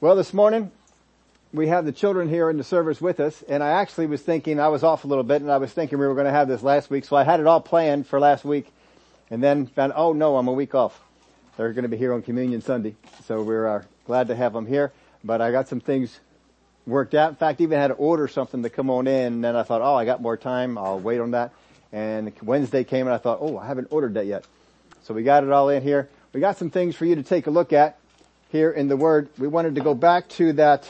Well, this morning we have the children here in the service with us, and I actually was thinking I was off a little bit, and I was thinking we were going to have this last week, so I had it all planned for last week, and then found, oh no, I'm a week off. They're going to be here on Communion Sunday, so we're uh, glad to have them here. But I got some things worked out. In fact, even had to order something to come on in, and then I thought, oh, I got more time. I'll wait on that. And Wednesday came, and I thought, oh, I haven't ordered that yet. So we got it all in here. We got some things for you to take a look at here in the Word. We wanted to go back to that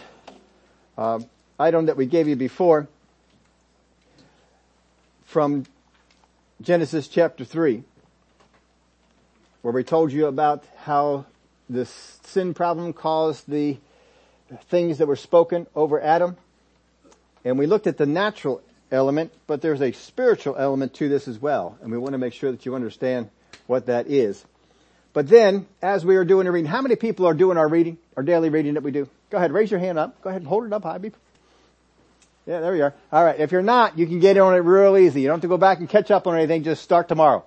uh, item that we gave you before from Genesis chapter 3, where we told you about how the sin problem caused the things that were spoken over Adam. And we looked at the natural element, but there's a spiritual element to this as well. And we want to make sure that you understand what that is. But then, as we are doing a reading, how many people are doing our reading, our daily reading that we do? Go ahead, raise your hand up. Go ahead and hold it up high. Yeah, there we are. Alright, if you're not, you can get on it real easy. You don't have to go back and catch up on anything, just start tomorrow.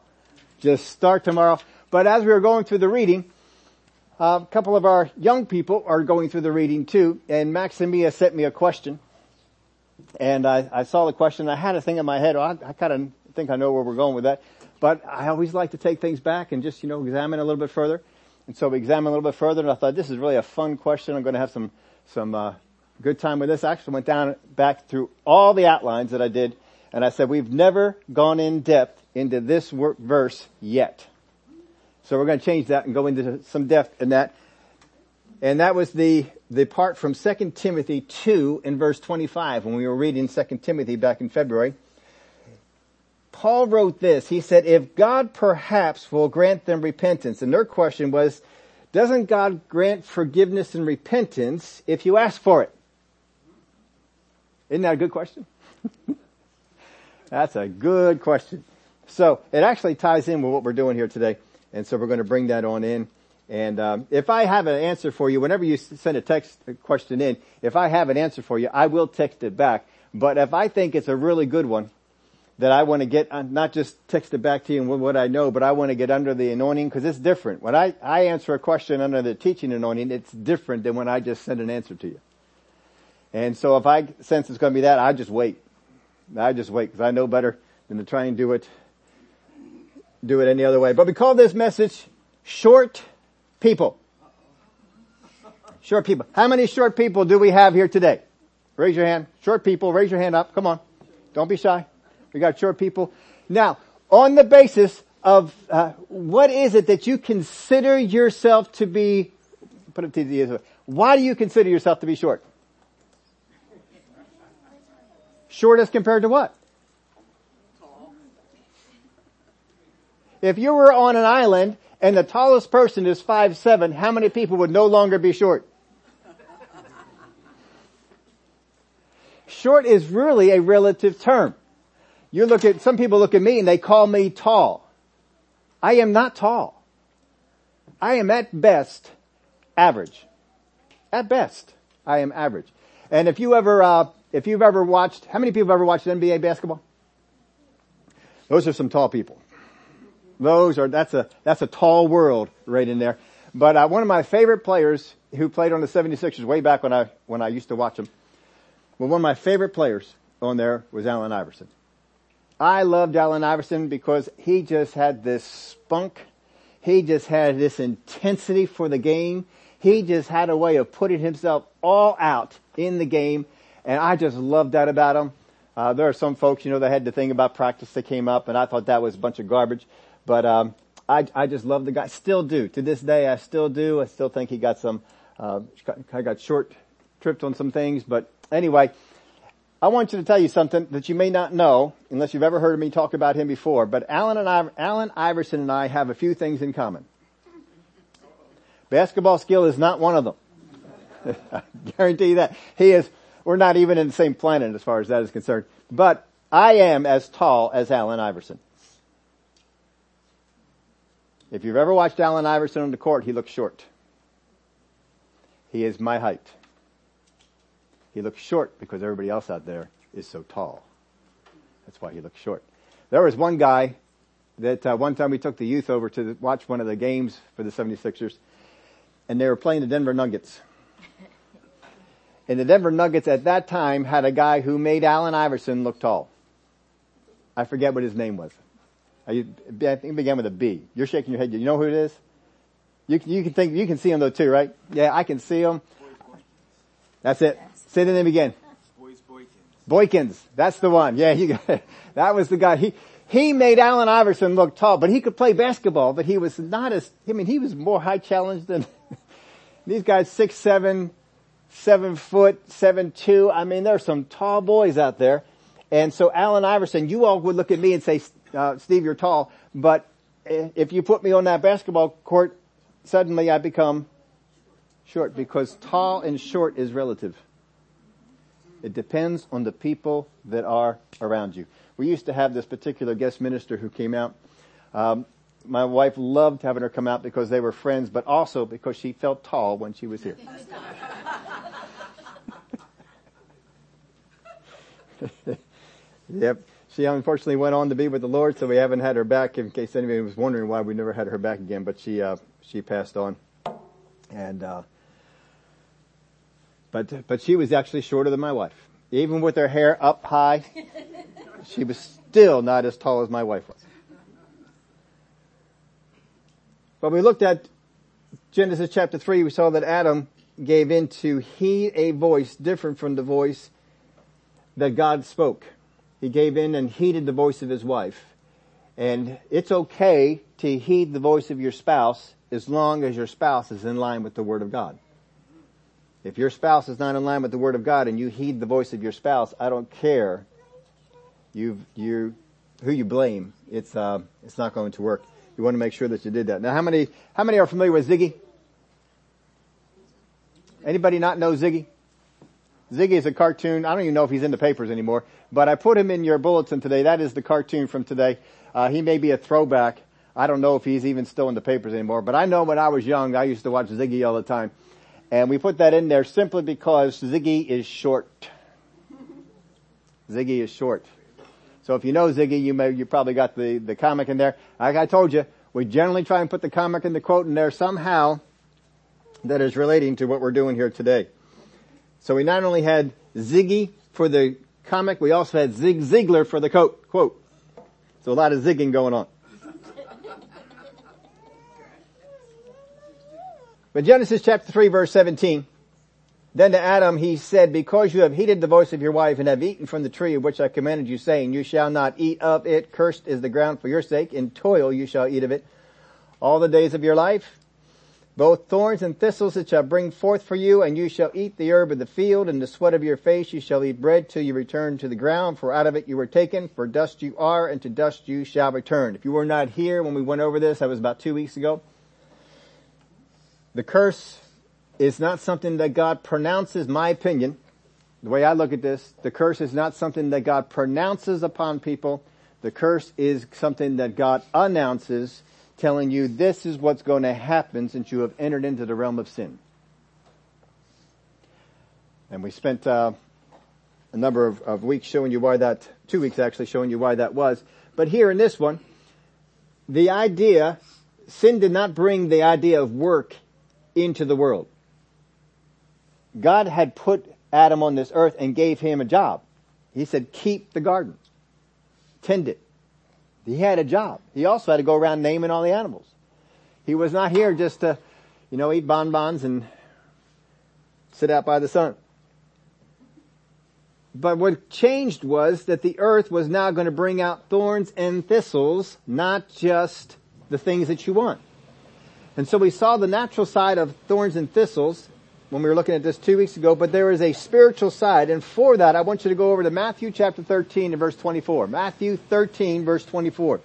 Just start tomorrow. But as we were going through the reading, a couple of our young people are going through the reading too, and Max and Mia sent me a question. And I, I saw the question, I had a thing in my head, I, I kind of think I know where we're going with that. But I always like to take things back and just, you know, examine a little bit further. And so we examined a little bit further and I thought this is really a fun question. I'm going to have some, some, uh, good time with this. I actually went down back through all the outlines that I did and I said we've never gone in depth into this verse yet. So we're going to change that and go into some depth in that. And that was the, the part from 2 Timothy 2 in verse 25 when we were reading 2 Timothy back in February. Paul wrote this. He said, if God perhaps will grant them repentance, and their question was, doesn't God grant forgiveness and repentance if you ask for it? Isn't that a good question? That's a good question. So it actually ties in with what we're doing here today. And so we're going to bring that on in. And um, if I have an answer for you, whenever you send a text question in, if I have an answer for you, I will text it back. But if I think it's a really good one, that I want to get, uh, not just text it back to you and what I know, but I want to get under the anointing because it's different. When I, I answer a question under the teaching anointing, it's different than when I just send an answer to you. And so if I sense it's going to be that, I just wait. I just wait because I know better than to try and do it, do it any other way. But we call this message short people. Short people. How many short people do we have here today? Raise your hand. Short people, raise your hand up. Come on. Don't be shy. We got short people. Now, on the basis of uh, what is it that you consider yourself to be? Put it to the Why do you consider yourself to be short? Short as compared to what? If you were on an island and the tallest person is five seven, how many people would no longer be short? Short is really a relative term. You look at, some people look at me and they call me tall. I am not tall. I am at best average. At best, I am average. And if you ever, uh, if you've ever watched, how many people have ever watched NBA basketball? Those are some tall people. Those are, that's a, that's a tall world right in there. But uh, one of my favorite players who played on the 76ers way back when I, when I used to watch them, well, one of my favorite players on there was Allen Iverson. I loved Allen Iverson because he just had this spunk. He just had this intensity for the game. He just had a way of putting himself all out in the game. And I just loved that about him. Uh, there are some folks, you know, that had the thing about practice that came up and I thought that was a bunch of garbage. But, um, I, I just love the guy. Still do. To this day, I still do. I still think he got some, uh, I got short tripped on some things. But anyway, I want you to tell you something that you may not know, unless you've ever heard me talk about him before, but Allen and I, Allen Iverson and I have a few things in common. Basketball skill is not one of them. I guarantee you that. He is, we're not even in the same planet as far as that is concerned. But I am as tall as Allen Iverson. If you've ever watched Allen Iverson on the court, he looks short. He is my height. He looks short because everybody else out there is so tall. That's why he looks short. There was one guy that uh, one time we took the youth over to the, watch one of the games for the 76ers and they were playing the Denver Nuggets. And the Denver Nuggets at that time had a guy who made Allen Iverson look tall. I forget what his name was. I think it began with a B. You're shaking your head. You know who it is? You can, you can think, you can see him though too, right? Yeah, I can see him. That's it. Say the name again. Boykins. Boykins. That's the one. Yeah, you. That was the guy. He, he made Allen Iverson look tall, but he could play basketball, but he was not as, I mean, he was more high challenged than these guys, six, seven, seven foot, seven, two. I mean, there's some tall boys out there. And so Allen Iverson, you all would look at me and say, uh, Steve, you're tall, but if you put me on that basketball court, suddenly I become short because tall and short is relative. It depends on the people that are around you. We used to have this particular guest minister who came out. Um, my wife loved having her come out because they were friends, but also because she felt tall when she was here. yep. She unfortunately went on to be with the Lord, so we haven't had her back. In case anybody was wondering why we never had her back again, but she uh, she passed on, and uh, but but she was actually shorter than my wife, even with her hair up high. she was still not as tall as my wife was. But we looked at Genesis chapter 3, we saw that Adam gave in to heed a voice different from the voice that God spoke. He gave in and heeded the voice of his wife. And it's okay to heed the voice of your spouse as long as your spouse is in line with the Word of God. If your spouse is not in line with the Word of God and you heed the voice of your spouse, I don't care you you who you blame. It's uh, it's not going to work. You want to make sure that you did that. Now, how many how many are familiar with Ziggy? Anybody not know Ziggy? Ziggy is a cartoon. I don't even know if he's in the papers anymore, but I put him in your bulletin today. That is the cartoon from today. Uh, he may be a throwback. I don't know if he's even still in the papers anymore, but I know when I was young, I used to watch Ziggy all the time. And we put that in there simply because Ziggy is short. Ziggy is short. So if you know Ziggy, you may, you probably got the, the comic in there. Like I told you, we generally try and put the comic and the quote in there somehow that is relating to what we're doing here today. So we not only had Ziggy for the comic, we also had Zig Ziglar for the quote. quote. So a lot of zigging going on. But Genesis chapter 3 verse 17, then to Adam he said, because you have heeded the voice of your wife and have eaten from the tree of which I commanded you saying, you shall not eat of it, cursed is the ground for your sake, in toil you shall eat of it all the days of your life. Both thorns and thistles it shall bring forth for you, and you shall eat the herb of the field, and the sweat of your face you shall eat bread till you return to the ground, for out of it you were taken, for dust you are, and to dust you shall return. If you were not here when we went over this, that was about two weeks ago. The curse is not something that God pronounces, my opinion, the way I look at this, the curse is not something that God pronounces upon people. The curse is something that God announces, telling you this is what's going to happen since you have entered into the realm of sin. And we spent uh, a number of, of weeks showing you why that, two weeks actually showing you why that was. But here in this one, the idea, sin did not bring the idea of work into the world. God had put Adam on this earth and gave him a job. He said, keep the garden. Tend it. He had a job. He also had to go around naming all the animals. He was not here just to, you know, eat bonbons and sit out by the sun. But what changed was that the earth was now going to bring out thorns and thistles, not just the things that you want. And so we saw the natural side of thorns and thistles when we were looking at this two weeks ago, but there is a spiritual side. And for that, I want you to go over to Matthew chapter 13 and verse 24. Matthew 13 verse 24.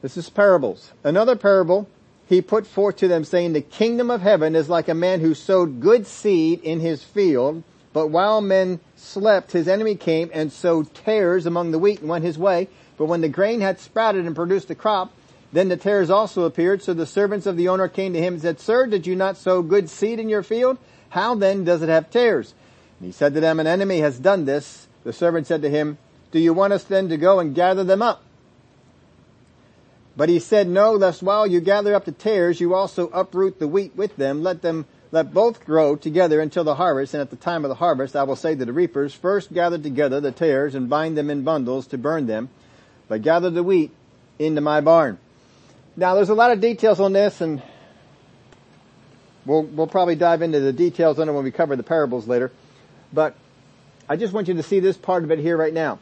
This is parables. Another parable he put forth to them saying, the kingdom of heaven is like a man who sowed good seed in his field, but while men slept, his enemy came and sowed tares among the wheat and went his way. But when the grain had sprouted and produced a crop, then the tares also appeared, so the servants of the owner came to him and said, Sir, did you not sow good seed in your field? How then does it have tares? And he said to them, An enemy has done this. The servant said to him, Do you want us then to go and gather them up? But he said, No, lest while you gather up the tares, you also uproot the wheat with them. Let them Let both grow together until the harvest, and at the time of the harvest I will say to the reapers, first gather together the tares and bind them in bundles to burn them, but gather the wheat into my barn. Now there's a lot of details on this and we'll, we'll probably dive into the details on it when we cover the parables later, but I just want you to see this part of it here right now.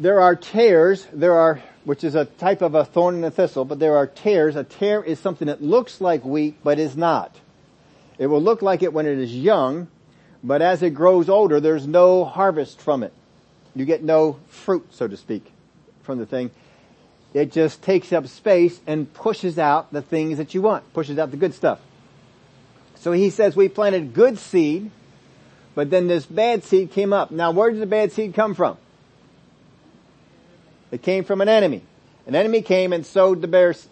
There are tares, there are which is a type of a thorn and a thistle, but there are tares. A tare is something that looks like wheat, but is not. It will look like it when it is young, but as it grows older, there's no harvest from it. You get no fruit, so to speak, from the thing. It just takes up space and pushes out the things that you want, pushes out the good stuff. So he says we planted good seed, but then this bad seed came up. Now where did the bad seed come from? It came from an enemy. An enemy came and sowed the bears,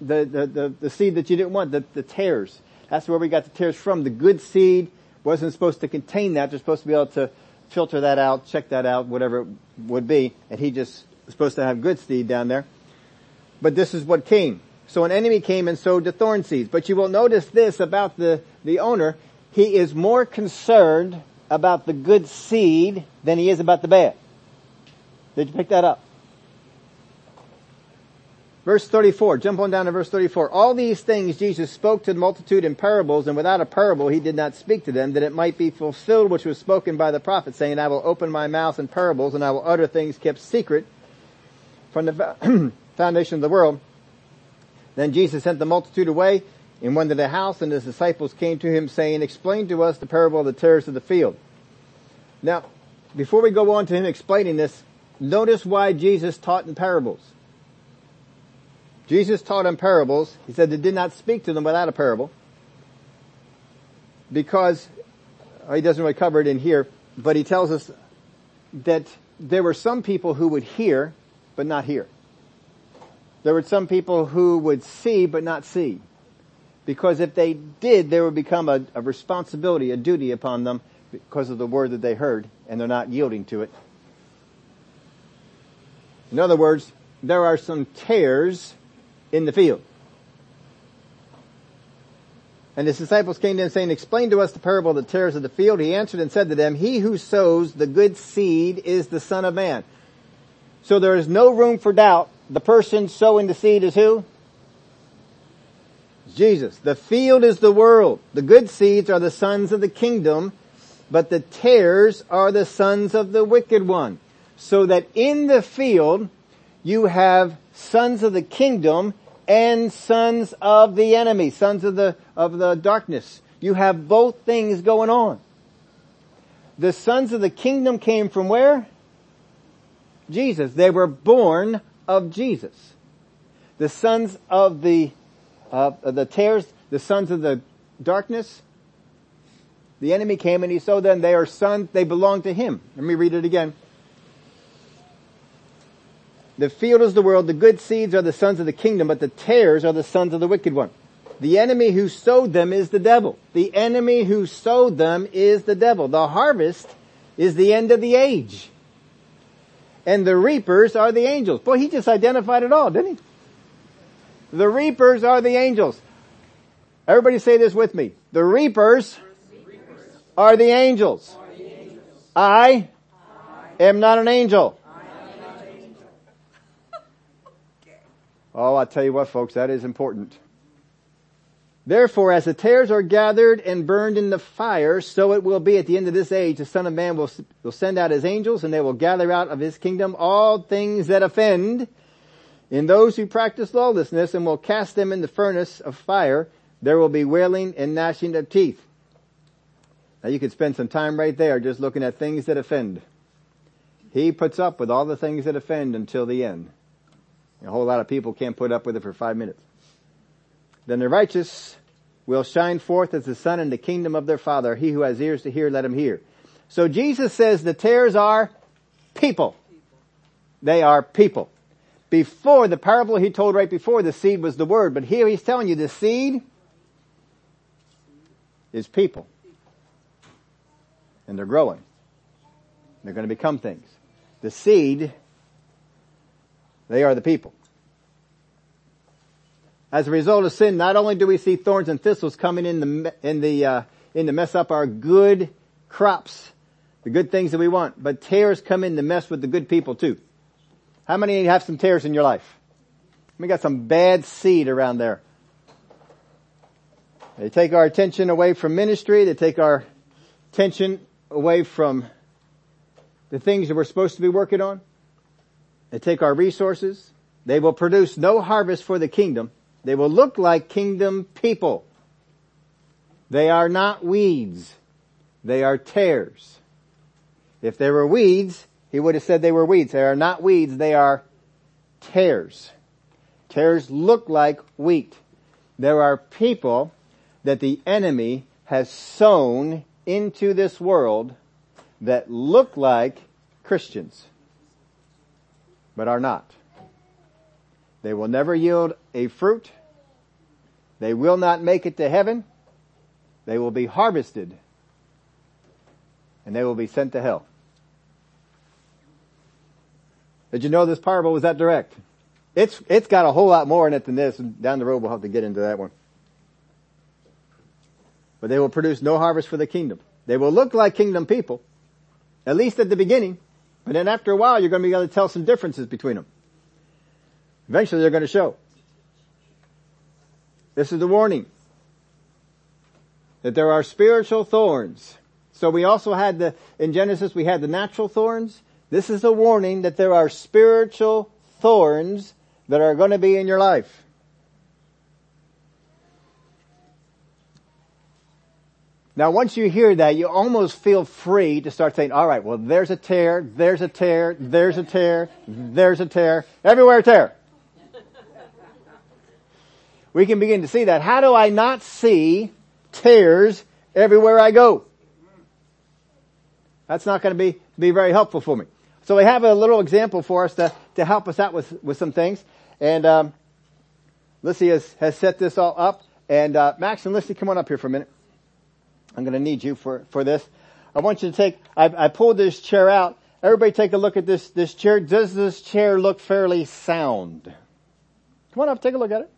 the, the, the, the seed that you didn't want, the, the tares. That's where we got the tares from. The good seed wasn't supposed to contain that. They're supposed to be able to filter that out, check that out, whatever it would be. And he just was supposed to have good seed down there. But this is what came. So an enemy came and sowed the thorn seeds. But you will notice this about the, the owner. He is more concerned about the good seed than he is about the bad. Did you pick that up? Verse 34, jump on down to verse 34. All these things Jesus spoke to the multitude in parables, and without a parable he did not speak to them, that it might be fulfilled which was spoken by the prophet, saying, I will open my mouth in parables, and I will utter things kept secret from the foundation of the world. Then Jesus sent the multitude away and went to the house, and his disciples came to him, saying, Explain to us the parable of the tares of the field. Now, before we go on to him explaining this, notice why Jesus taught in parables. Jesus taught in parables. He said they did not speak to them without a parable. Because, uh, he doesn't really cover it in here, but he tells us that there were some people who would hear, but not hear. There were some people who would see, but not see. Because if they did, there would become a, a responsibility, a duty upon them because of the word that they heard, and they're not yielding to it. In other words, there are some tares in the field. And his disciples came to him saying, explain to us the parable of the tares of the field. He answered and said to them, he who sows the good seed is the son of man. So there is no room for doubt. The person sowing the seed is who? Jesus. The field is the world. The good seeds are the sons of the kingdom, but the tares are the sons of the wicked one. So that in the field, you have sons of the kingdom and sons of the enemy, sons of the, of the darkness. You have both things going on. The sons of the kingdom came from where? Jesus. They were born of Jesus. The sons of the, uh, the tares, the sons of the darkness, the enemy came and he saw them, they are sons, they belong to him. Let me read it again. The field is the world, the good seeds are the sons of the kingdom, but the tares are the sons of the wicked one. The enemy who sowed them is the devil. The enemy who sowed them is the devil. The harvest is the end of the age. And the reapers are the angels. Boy, he just identified it all, didn't he? The reapers are the angels. Everybody say this with me. The reapers, are the angels. I am not an angel. Oh, I tell you what folks, that is important. Therefore, as the tares are gathered and burned in the fire, so it will be at the end of this age. The Son of Man will, will send out his angels and they will gather out of his kingdom all things that offend in those who practice lawlessness and will cast them in the furnace of fire. There will be wailing and gnashing of teeth. Now you could spend some time right there just looking at things that offend. He puts up with all the things that offend until the end. A whole lot of people can't put up with it for five minutes. Then the righteous will shine forth as the sun in the kingdom of their father. He who has ears to hear, let him hear. So Jesus says the tares are people. They are people. Before the parable he told right before, the seed was the word, but here he's telling you the seed is people. And they're growing. They're going to become things. The seed they are the people. As a result of sin, not only do we see thorns and thistles coming in the, in the, uh, in to mess up our good crops, the good things that we want, but tares come in to mess with the good people too. How many have some tares in your life? We got some bad seed around there. They take our attention away from ministry. They take our attention away from the things that we're supposed to be working on. They take our resources. They will produce no harvest for the kingdom. They will look like kingdom people. They are not weeds. They are tares. If they were weeds, he would have said they were weeds. They are not weeds. They are tares. Tares look like wheat. There are people that the enemy has sown into this world that look like Christians, but are not. They will never yield a fruit. They will not make it to heaven. They will be harvested and they will be sent to hell. Did you know this parable was that direct? It's, it's got a whole lot more in it than this. And down the road we'll have to get into that one. But they will produce no harvest for the kingdom. They will look like kingdom people, at least at the beginning, but then after a while you're going to be able to tell some differences between them. Eventually they're going to show. This is the warning. That there are spiritual thorns. So we also had the, in Genesis we had the natural thorns. This is a warning that there are spiritual thorns that are going to be in your life. Now once you hear that, you almost feel free to start saying, alright, well there's a tare, there's a tare, there's a tare, there's a tare, everywhere tare. We can begin to see that. How do I not see tears everywhere I go? That's not going to be, be very helpful for me. So we have a little example for us to, to help us out with, with some things. And um, Lissy has, has set this all up. And uh, Max and Lissy, come on up here for a minute. I'm going to need you for, for this. I want you to take, I, I pulled this chair out. Everybody take a look at this, this chair. Does this chair look fairly sound? Come on up, take a look at it.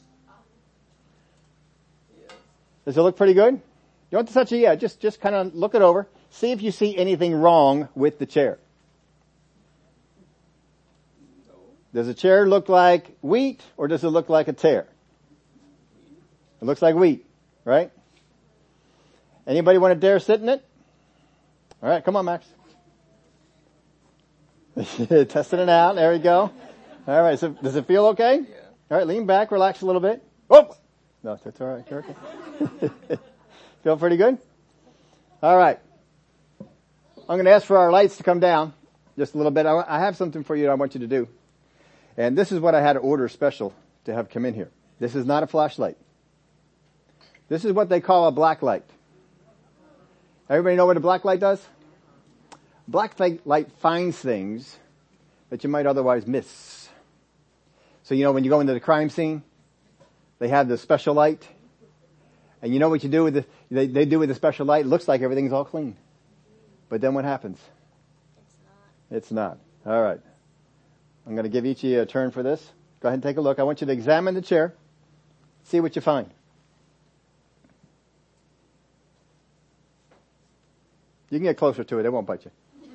Does it look pretty good? You want to touch it? Yeah, just, just kind of look it over. See if you see anything wrong with the chair. Does the chair look like wheat or does it look like a tare? It looks like wheat, right? Anybody want to dare sit in it? All right, come on, Max. Testing it out. There we go. All right. So does it feel okay? Yeah. All right. Lean back. Relax a little bit. Oh, no, that's all right. You're okay. feel pretty good. All right. I'm going to ask for our lights to come down just a little bit. I have something for you I want you to do. And this is what I had to order special to have come in here. This is not a flashlight. This is what they call a black light. Everybody know what a black light does? Black light finds things that you might otherwise miss. So you know when you go into the crime scene, they have the special light, and you know what you do with the they, they do with the special light. It looks like everything's all clean, but then what happens? It's not. It's not. All right. I'm going to give each of you a turn for this. Go ahead and take a look. I want you to examine the chair, see what you find. You can get closer to it. It won't bite you.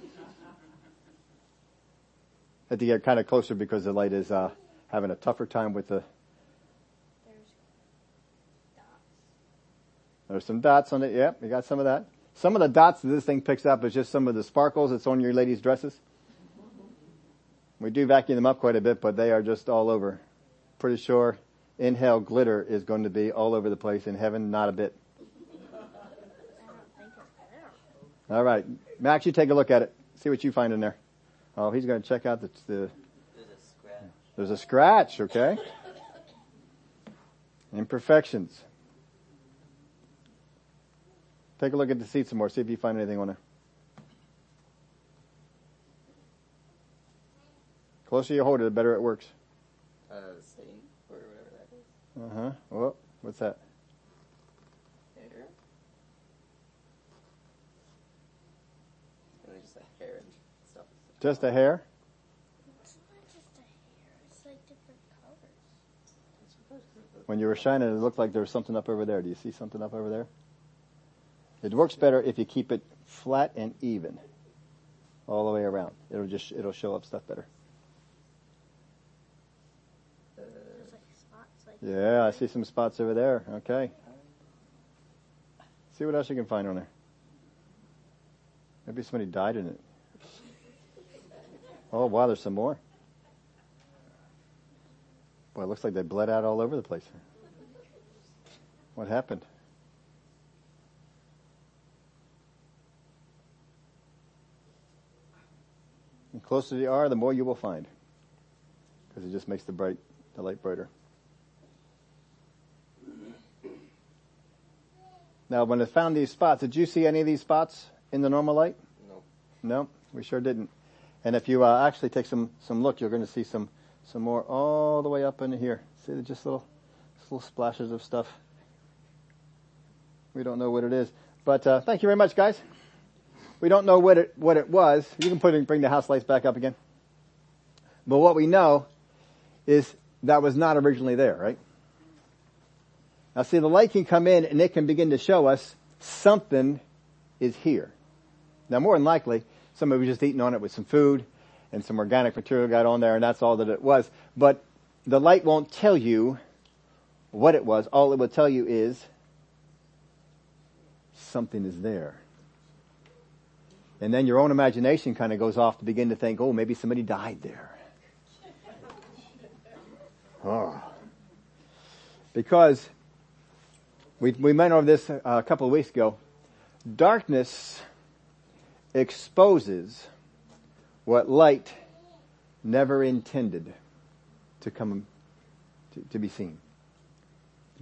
Have to get kind of closer because the light is uh, having a tougher time with the. There's some dots on it. Yep, you got some of that. Some of the dots that this thing picks up is just some of the sparkles that's on your ladies' dresses. We do vacuum them up quite a bit, but they are just all over. Pretty sure in hell glitter is going to be all over the place. In heaven, not a bit. All right. Max, you take a look at it. See what you find in there. Oh, he's going to check out the, the There's a scratch. There's a scratch, okay? Imperfections. Take a look at the seat some more. See if you find anything on there. Closer you hold it, the better it works. Uh, same, or whatever that is. Uh huh. Well, what's that? Hair. And just a hair and stuff. Just a hair? It's not just a hair, it's like different colors. When you were shining, it looked like there was something up over there. Do you see something up over there? It works better if you keep it flat and even all the way around. It'll just, it'll show up stuff better. Yeah, I see some spots over there. Okay. See what else you can find on there. Maybe somebody died in it. Oh wow, there's some more. Boy, it looks like they bled out all over the place. What happened? The closer you are, the more you will find. Because it just makes the bright, the light brighter. Now, when I found these spots, did you see any of these spots in the normal light? No. No, we sure didn't. And if you uh, actually take some some look, you're going to see some some more all the way up into here. See, they're just little just little splashes of stuff. We don't know what it is, but uh, thank you very much, guys. We don't know what it what it was. You can put bring the house lights back up again. But what we know is that was not originally there, right? Now see, the light can come in and it can begin to show us something is here. Now more than likely, somebody was just eating on it with some food and some organic material got on there and that's all that it was. But the light won't tell you what it was. All it will tell you is something is there. And then your own imagination kind of goes off to begin to think, oh, maybe somebody died there. Oh. Because we, we went over this uh, a couple of weeks ago. Darkness exposes what light never intended to come to, to be seen.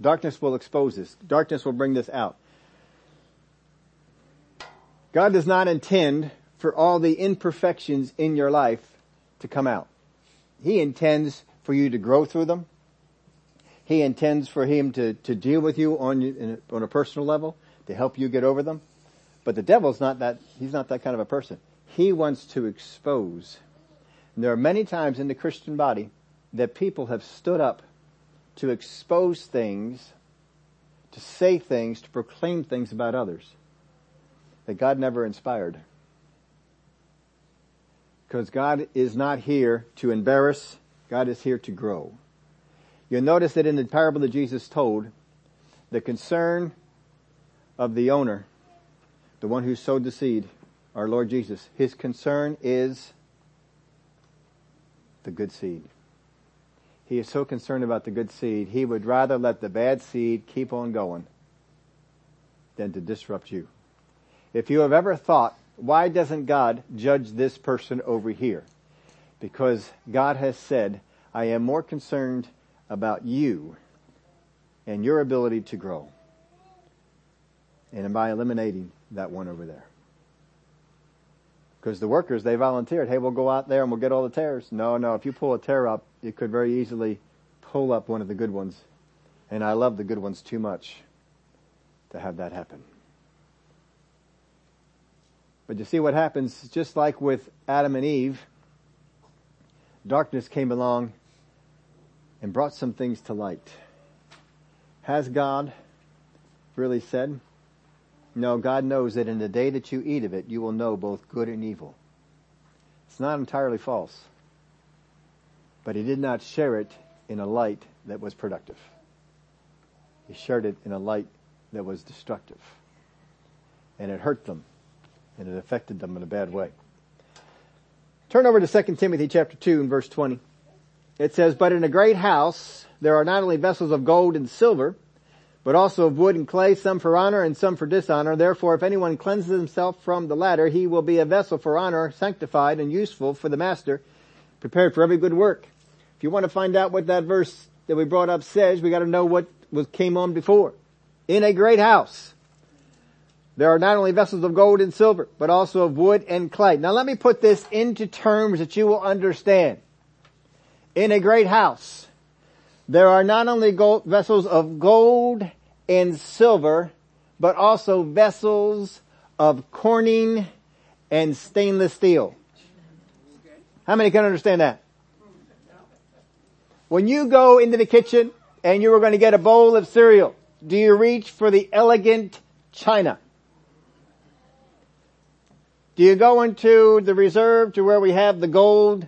Darkness will expose this. Darkness will bring this out. God does not intend for all the imperfections in your life to come out. He intends for you to grow through them. He intends for him to, to deal with you on, on a personal level, to help you get over them. But the devil's not that, he's not that kind of a person. He wants to expose. And there are many times in the Christian body that people have stood up to expose things, to say things, to proclaim things about others that God never inspired. Because God is not here to embarrass, God is here to grow. You'll notice that in the parable that Jesus told, the concern of the owner, the one who sowed the seed, our Lord Jesus, his concern is the good seed. He is so concerned about the good seed, he would rather let the bad seed keep on going than to disrupt you. If you have ever thought, why doesn't God judge this person over here? Because God has said, I am more concerned about you and your ability to grow. And by eliminating that one over there. Because the workers, they volunteered, hey, we'll go out there and we'll get all the tares. No, no, if you pull a tare up, you could very easily pull up one of the good ones. And I love the good ones too much to have that happen. But you see what happens, just like with Adam and Eve, darkness came along and brought some things to light. Has God really said? No, God knows that in the day that you eat of it, you will know both good and evil. It's not entirely false. But he did not share it in a light that was productive. He shared it in a light that was destructive. And it hurt them. And it affected them in a bad way. Turn over to 2 Timothy chapter 2 and verse 20. It says, But in a great house there are not only vessels of gold and silver, but also of wood and clay, some for honor and some for dishonor. Therefore, if anyone cleanses himself from the latter, he will be a vessel for honor, sanctified and useful for the master, prepared for every good work. If you want to find out what that verse that we brought up says, we got to know what was came on before. In a great house, there are not only vessels of gold and silver, but also of wood and clay. Now let me put this into terms that you will understand. In a great house, there are not only gold, vessels of gold and silver, but also vessels of corning and stainless steel. How many can understand that? When you go into the kitchen and you are going to get a bowl of cereal, do you reach for the elegant china? Do you go into the reserve to where we have the gold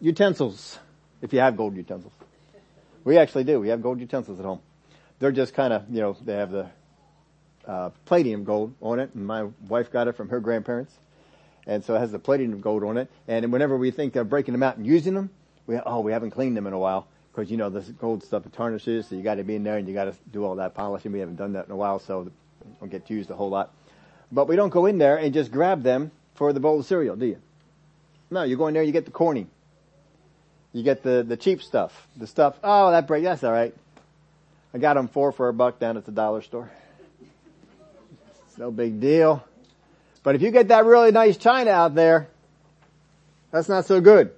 utensils? If you have gold utensils. We actually do. We have gold utensils at home. They're just kind of, you know, they have the uh, platinum gold on it, and my wife got it from her grandparents, and so it has the platinum gold on it. And whenever we think of breaking them out and using them, we oh we haven't cleaned them in a while because you know this gold stuff it tarnishes, so you got to be in there and you got to do all that polishing. We haven't done that in a while, so it don't get used a whole lot. But we don't go in there and just grab them for the bowl of cereal, do you? No, you go in there, you get the corny. You get the, the cheap stuff. The stuff, oh, that break, that's alright. I got them four for a buck down at the dollar store. No big deal. But if you get that really nice china out there, that's not so good.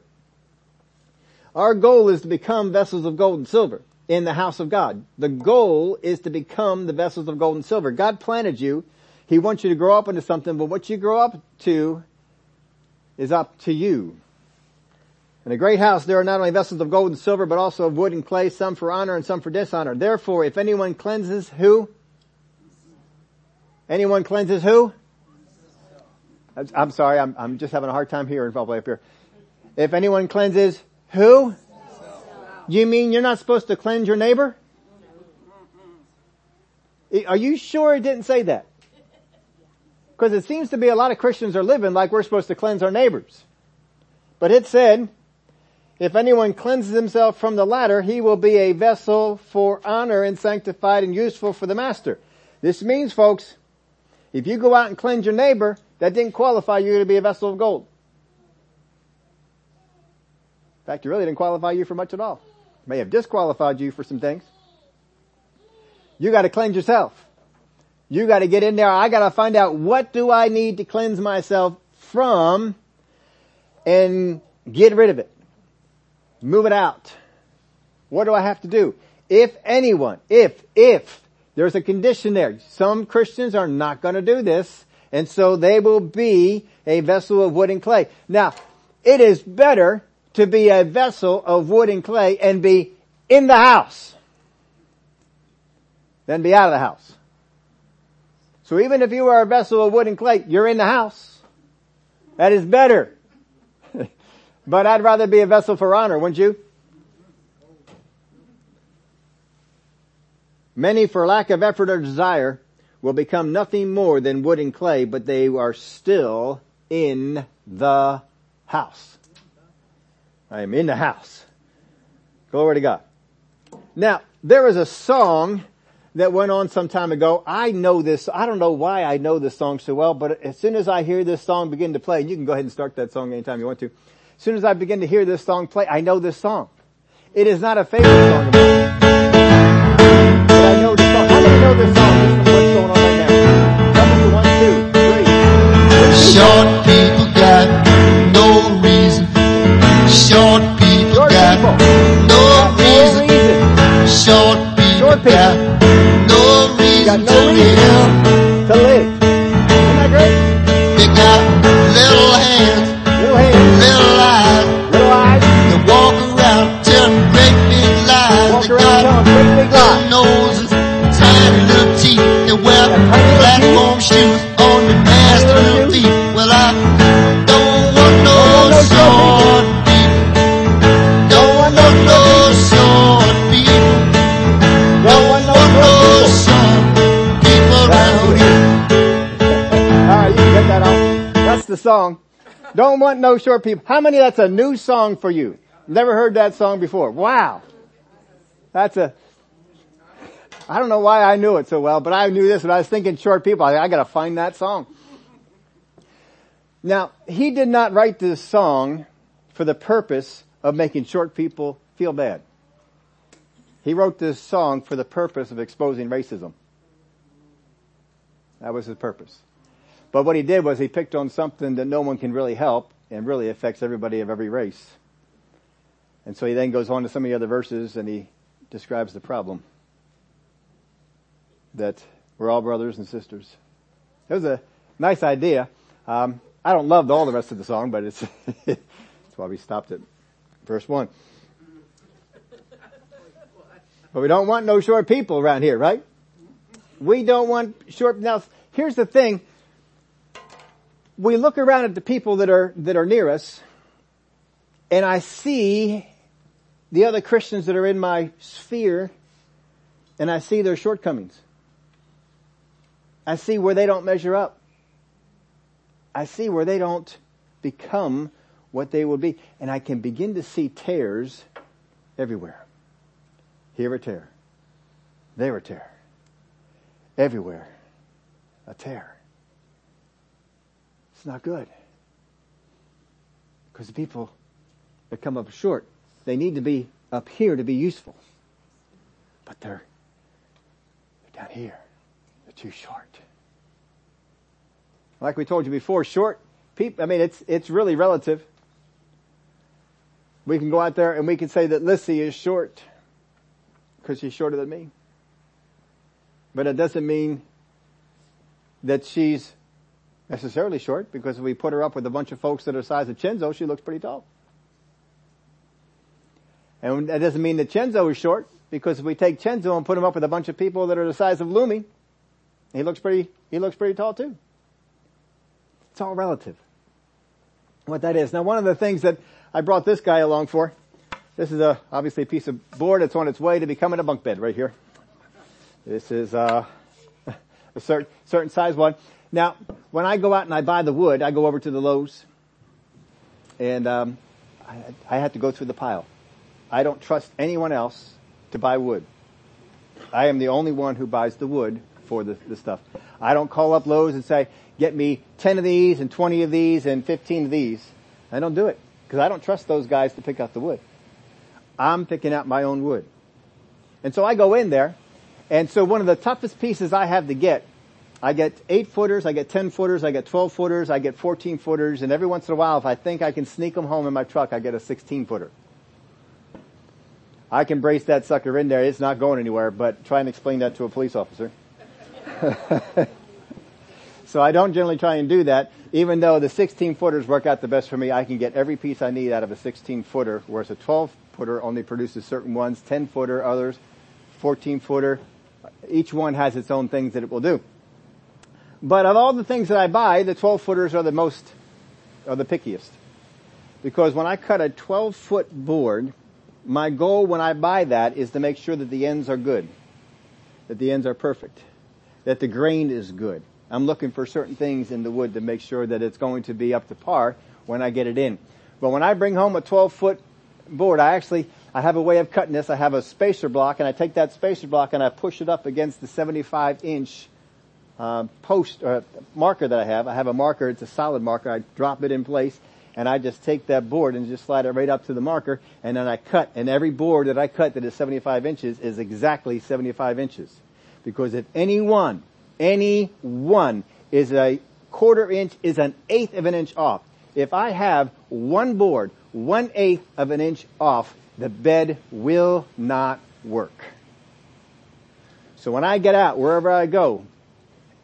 Our goal is to become vessels of gold and silver in the house of God. The goal is to become the vessels of gold and silver. God planted you. He wants you to grow up into something, but what you grow up to is up to you. In a great house there are not only vessels of gold and silver, but also of wood and clay, some for honor and some for dishonor. Therefore, if anyone cleanses who? Anyone cleanses who? I'm sorry, I'm, I'm just having a hard time hearing probably up here. If anyone cleanses who? You mean you're not supposed to cleanse your neighbor? Are you sure it didn't say that? Because it seems to be a lot of Christians are living like we're supposed to cleanse our neighbors. But it said, if anyone cleanses himself from the latter, he will be a vessel for honor and sanctified and useful for the master. This means, folks, if you go out and cleanse your neighbor, that didn't qualify you to be a vessel of gold. In fact, it really didn't qualify you for much at all. It may have disqualified you for some things. You gotta cleanse yourself. You gotta get in there. I gotta find out what do I need to cleanse myself from and get rid of it. Move it out. What do I have to do? If anyone, if, if, there's a condition there. Some Christians are not going to do this, and so they will be a vessel of wood and clay. Now, it is better to be a vessel of wood and clay and be in the house than be out of the house. So even if you are a vessel of wood and clay, you're in the house. That is better but I'd rather be a vessel for honor, wouldn't you? Many for lack of effort or desire will become nothing more than wood and clay, but they are still in the house. I am in the house. Glory to God. Now, there is a song that went on some time ago. I know this, I don't know why I know this song so well, but as soon as I hear this song begin to play, and you can go ahead and start that song anytime you want to. As soon as I begin to hear this song play, I know this song. It is not a favorite song reason song. Don't want no short people. How many that's a new song for you? Never heard that song before. Wow. That's a, I don't know why I knew it so well, but I knew this when I was thinking short people. I, I gotta find that song. Now, he did not write this song for the purpose of making short people feel bad. He wrote this song for the purpose of exposing racism. That was his purpose. But what he did was he picked on something that no one can really help and really affects everybody of every race. And so he then goes on to some of the other verses and he describes the problem. That we're all brothers and sisters. It was a nice idea. Um, I don't love all the rest of the song, but it's that's why we stopped at verse one. But we don't want no short people around here, right? We don't want short, now here's the thing. We look around at the people that are, that are near us and I see the other Christians that are in my sphere and I see their shortcomings. I see where they don't measure up. I see where they don't become what they will be. And I can begin to see tares everywhere. Here a tare. There a tare. Everywhere a tare. It's not good. Because the people that come up short, they need to be up here to be useful. But they're, they're down here. They're too short. Like we told you before, short people, I mean, it's, it's really relative. We can go out there and we can say that Lissy is short because she's shorter than me. But it doesn't mean that she's necessarily short because if we put her up with a bunch of folks that are the size of Chenzo, she looks pretty tall. And that doesn't mean that Chenzo is short because if we take Chenzo and put him up with a bunch of people that are the size of Lumi, he looks pretty, he looks pretty tall too. It's all relative. What that is. Now one of the things that I brought this guy along for, this is a, obviously a piece of board that's on its way to becoming a bunk bed right here. This is, uh, a certain, certain size one. Now, when I go out and I buy the wood, I go over to the Lowe's and, um, I, I have to go through the pile. I don't trust anyone else to buy wood. I am the only one who buys the wood for the, the stuff. I don't call up Lowe's and say, get me 10 of these and 20 of these and 15 of these. I don't do it because I don't trust those guys to pick out the wood. I'm picking out my own wood. And so I go in there and so one of the toughest pieces I have to get, I get eight footers, I get 10 footers, I get 12 footers, I get 14 footers, and every once in a while if I think I can sneak them home in my truck, I get a 16 footer. I can brace that sucker in there. It's not going anywhere, but try and explain that to a police officer. so I don't generally try and do that. Even though the 16 footers work out the best for me, I can get every piece I need out of a 16 footer, whereas a 12 footer only produces certain ones, 10 footer, others, 14 footer. Each one has its own things that it will do. But of all the things that I buy, the 12 footers are the most, are the pickiest. Because when I cut a 12 foot board, my goal when I buy that is to make sure that the ends are good. That the ends are perfect. That the grain is good. I'm looking for certain things in the wood to make sure that it's going to be up to par when I get it in. But when I bring home a 12 foot board, I actually, I have a way of cutting this. I have a spacer block and I take that spacer block and I push it up against the 75 inch uh, post, uh, marker that I have. I have a marker, it's a solid marker. I drop it in place and I just take that board and just slide it right up to the marker and then I cut and every board that I cut that is 75 inches is exactly 75 inches. Because if any one, any one is a quarter inch, is an eighth of an inch off. If I have one board, one eighth of an inch off, the bed will not work. So when I get out, wherever I go,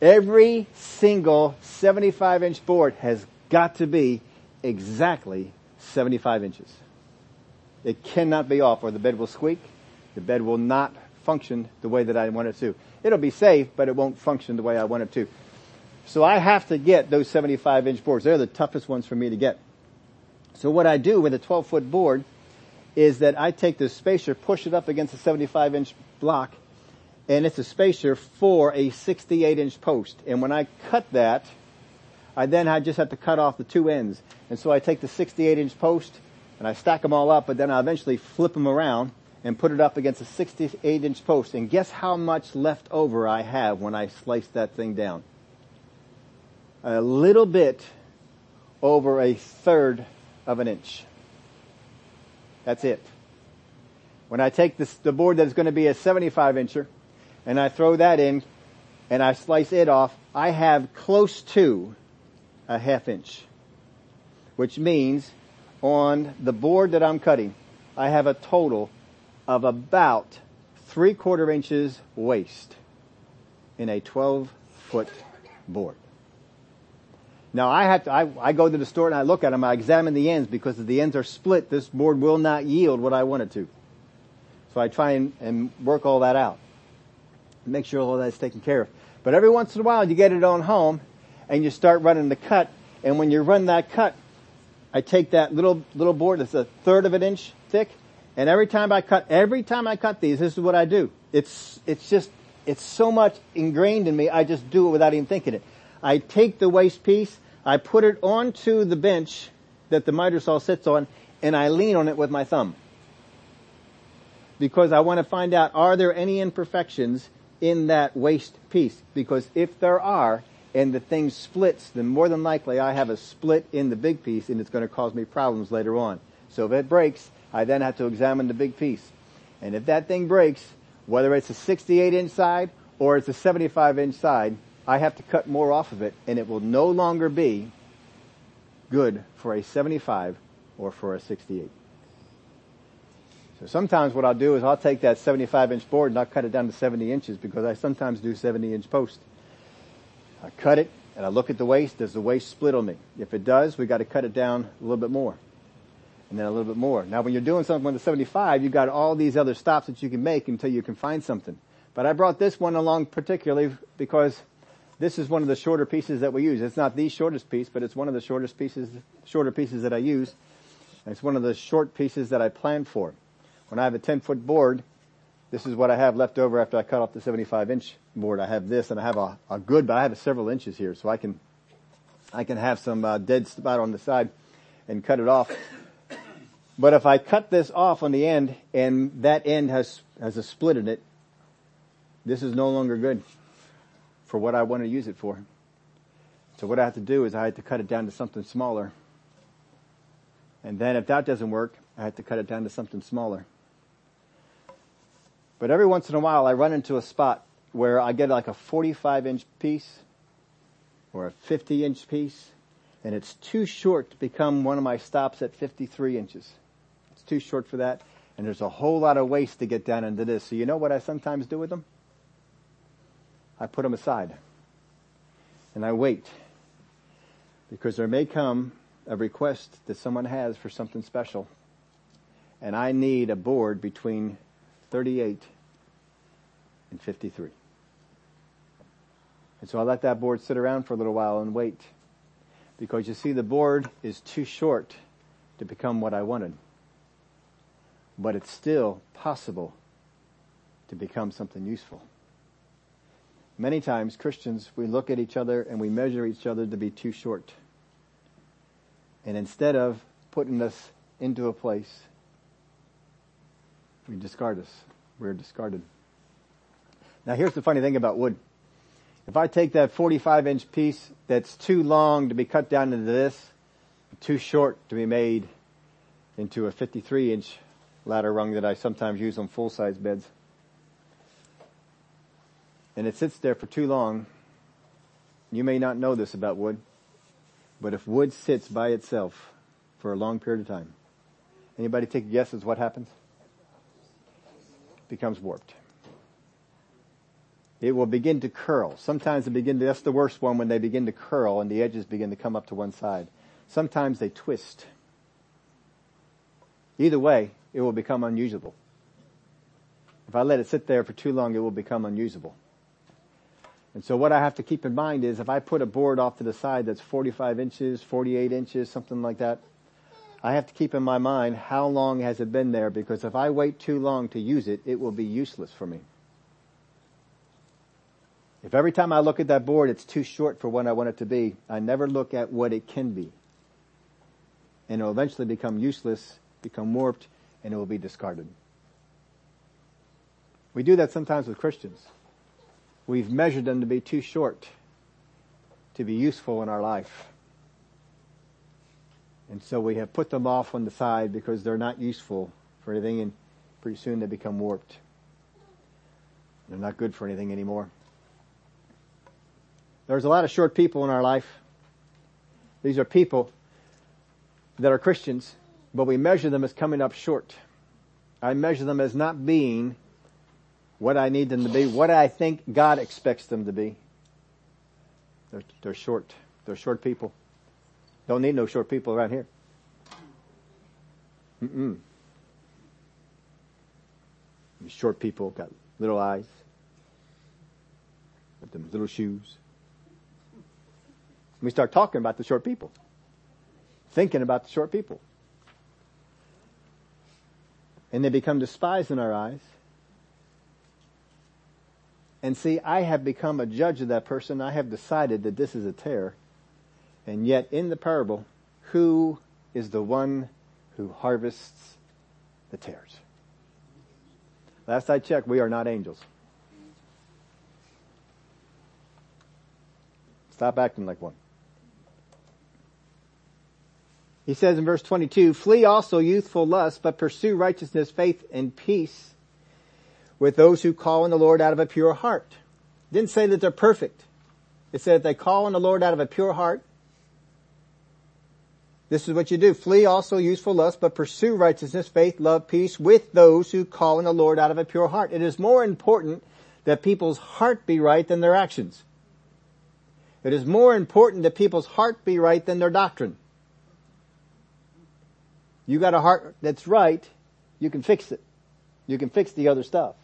every single 75 inch board has got to be exactly 75 inches. It cannot be off or the bed will squeak. The bed will not function the way that I want it to. It'll be safe, but it won't function the way I want it to. So I have to get those 75 inch boards. They're the toughest ones for me to get. So what I do with a 12 foot board is that I take the spacer, push it up against a 75 inch block, and it's a spacer for a 68 inch post. And when I cut that, I then I just have to cut off the two ends. And so I take the 68 inch post and I stack them all up, but then I eventually flip them around and put it up against a 68 inch post. And guess how much left over I have when I slice that thing down? A little bit over a third of an inch. That's it. When I take this, the board that's going to be a 75 incher and I throw that in and I slice it off, I have close to a half inch, which means on the board that I'm cutting, I have a total of about three quarter inches waste in a 12 foot board. Now I have to, I, I, go to the store and I look at them, I examine the ends because if the ends are split, this board will not yield what I want it to. So I try and, and work all that out. Make sure all that's taken care of. But every once in a while you get it on home and you start running the cut and when you run that cut, I take that little, little board that's a third of an inch thick and every time I cut, every time I cut these, this is what I do. It's, it's just, it's so much ingrained in me, I just do it without even thinking it. I take the waste piece, I put it onto the bench that the miter saw sits on, and I lean on it with my thumb. Because I want to find out, are there any imperfections in that waste piece? Because if there are, and the thing splits, then more than likely I have a split in the big piece and it's going to cause me problems later on. So if it breaks, I then have to examine the big piece. And if that thing breaks, whether it's a 68 inch side or it's a 75 inch side, I have to cut more off of it and it will no longer be good for a 75 or for a 68. So sometimes what I'll do is I'll take that 75 inch board and I'll cut it down to 70 inches because I sometimes do 70 inch posts. I cut it and I look at the waste. Does the waste split on me? If it does, we got to cut it down a little bit more. And then a little bit more. Now when you're doing something with the 75, you've got all these other stops that you can make until you can find something. But I brought this one along particularly because this is one of the shorter pieces that we use. It's not the shortest piece, but it's one of the shortest pieces, shorter pieces that I use. And it's one of the short pieces that I plan for. When I have a 10 foot board, this is what I have left over after I cut off the 75 inch board. I have this and I have a, a good, but I have several inches here so I can, I can have some uh, dead spot on the side and cut it off. But if I cut this off on the end and that end has, has a split in it, this is no longer good for what I want to use it for. So what I have to do is I have to cut it down to something smaller. And then if that doesn't work, I have to cut it down to something smaller. But every once in a while I run into a spot where I get like a 45 inch piece or a 50 inch piece and it's too short to become one of my stops at 53 inches. It's too short for that and there's a whole lot of waste to get down into this. So you know what I sometimes do with them? I put them aside and I wait because there may come a request that someone has for something special and I need a board between 38 and 53. And so I let that board sit around for a little while and wait because you see the board is too short to become what I wanted. But it's still possible to become something useful. Many times Christians, we look at each other and we measure each other to be too short. And instead of putting us into a place, we discard us. We're discarded. Now here's the funny thing about wood. If I take that 45 inch piece that's too long to be cut down into this, too short to be made into a 53 inch ladder rung that I sometimes use on full size beds, and it sits there for too long, you may not know this about wood, but if wood sits by itself for a long period of time, anybody take guesses what happens? Becomes warped. It will begin to curl. Sometimes they begin to, that's the worst one when they begin to curl and the edges begin to come up to one side. Sometimes they twist. Either way, it will become unusable. If I let it sit there for too long, it will become unusable. And so what I have to keep in mind is if I put a board off to the side that's 45 inches, 48 inches, something like that, I have to keep in my mind how long has it been there because if I wait too long to use it, it will be useless for me. If every time I look at that board it's too short for what I want it to be, I never look at what it can be. And it will eventually become useless, become warped, and it will be discarded. We do that sometimes with Christians. We've measured them to be too short to be useful in our life. And so we have put them off on the side because they're not useful for anything and pretty soon they become warped. They're not good for anything anymore. There's a lot of short people in our life. These are people that are Christians, but we measure them as coming up short. I measure them as not being what I need them to be, what I think God expects them to be. They're, they're short. They're short people. Don't need no short people around here. Mm-mm. These short people got little eyes. With them little shoes. We start talking about the short people. Thinking about the short people. And they become despised in our eyes. And see, I have become a judge of that person. I have decided that this is a tare. And yet in the parable, who is the one who harvests the tares? Last I checked, we are not angels. Stop acting like one. He says in verse 22, flee also youthful lust, but pursue righteousness, faith, and peace with those who call on the Lord out of a pure heart. Didn't say that they're perfect. It said that they call on the Lord out of a pure heart. This is what you do. Flee also useful lust, but pursue righteousness, faith, love, peace with those who call on the Lord out of a pure heart. It is more important that people's heart be right than their actions. It is more important that people's heart be right than their doctrine. You got a heart that's right, you can fix it. You can fix the other stuff.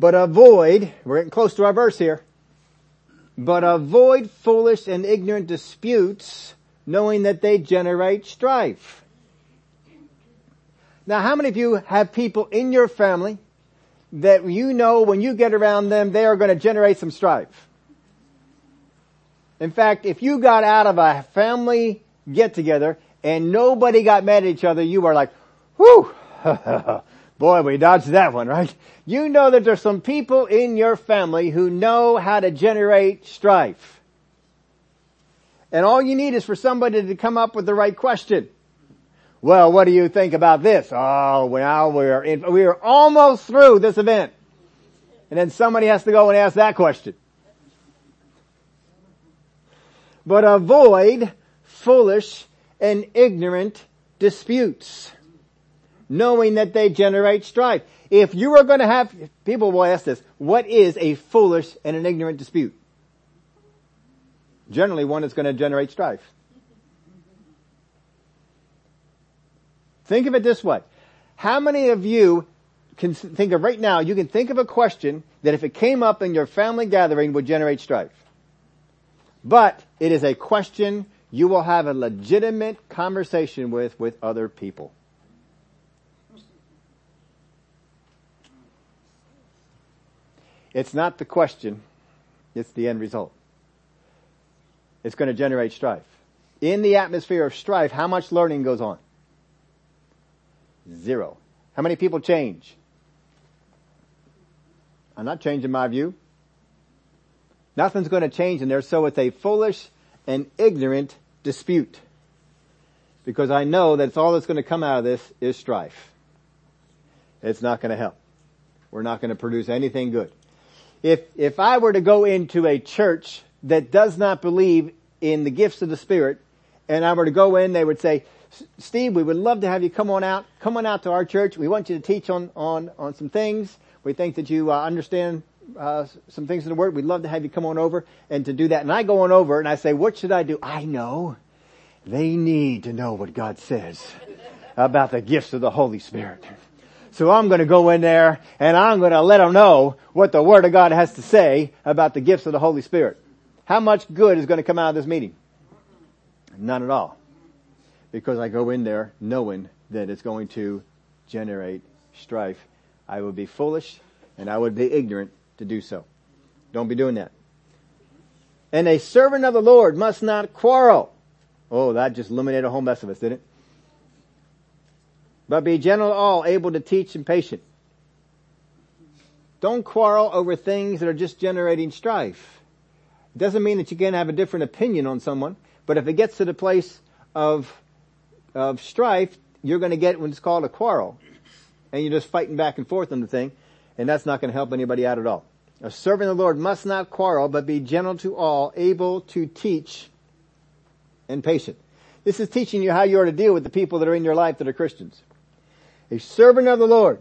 But avoid, we're getting close to our verse here, but avoid foolish and ignorant disputes, knowing that they generate strife. Now how many of you have people in your family that you know when you get around them, they are going to generate some strife? In fact, if you got out of a family get together and nobody got mad at each other, you were like, whew, boy, we dodged that one, right? You know that there's some people in your family who know how to generate strife. And all you need is for somebody to come up with the right question. Well, what do you think about this? Oh, well, we're in, we're almost through this event. And then somebody has to go and ask that question. But avoid foolish and ignorant disputes, knowing that they generate strife. If you are going to have, people will ask this, what is a foolish and an ignorant dispute? Generally one is going to generate strife. Think of it this way. How many of you can think of right now, you can think of a question that if it came up in your family gathering would generate strife. But it is a question you will have a legitimate conversation with, with other people. It's not the question, it's the end result. It's going to generate strife. In the atmosphere of strife, how much learning goes on? Zero. How many people change? I'm not changing my view. Nothing's going to change in there, so it's a foolish and ignorant dispute. Because I know that all that's going to come out of this is strife. It's not going to help. We're not going to produce anything good. If, if I were to go into a church that does not believe in the gifts of the Spirit, and I were to go in, they would say, Steve, we would love to have you come on out, come on out to our church. We want you to teach on, on, on some things. We think that you uh, understand uh, some things in the Word. We'd love to have you come on over and to do that. And I go on over and I say, what should I do? I know. They need to know what God says about the gifts of the Holy Spirit. So I'm going to go in there and I'm going to let them know what the Word of God has to say about the gifts of the Holy Spirit. How much good is going to come out of this meeting? None at all. Because I go in there knowing that it's going to generate strife. I would be foolish and I would be ignorant to do so. Don't be doing that. And a servant of the Lord must not quarrel. Oh, that just eliminated a whole mess of us, didn't it? But be gentle all, able to teach and patient. Don't quarrel over things that are just generating strife. Doesn't mean that you can't have a different opinion on someone, but if it gets to the place of, of strife, you're going to get what's called a quarrel. And you're just fighting back and forth on the thing and that's not going to help anybody out at all. A servant of the Lord must not quarrel, but be gentle to all, able to teach, and patient. This is teaching you how you are to deal with the people that are in your life that are Christians. A servant of the Lord,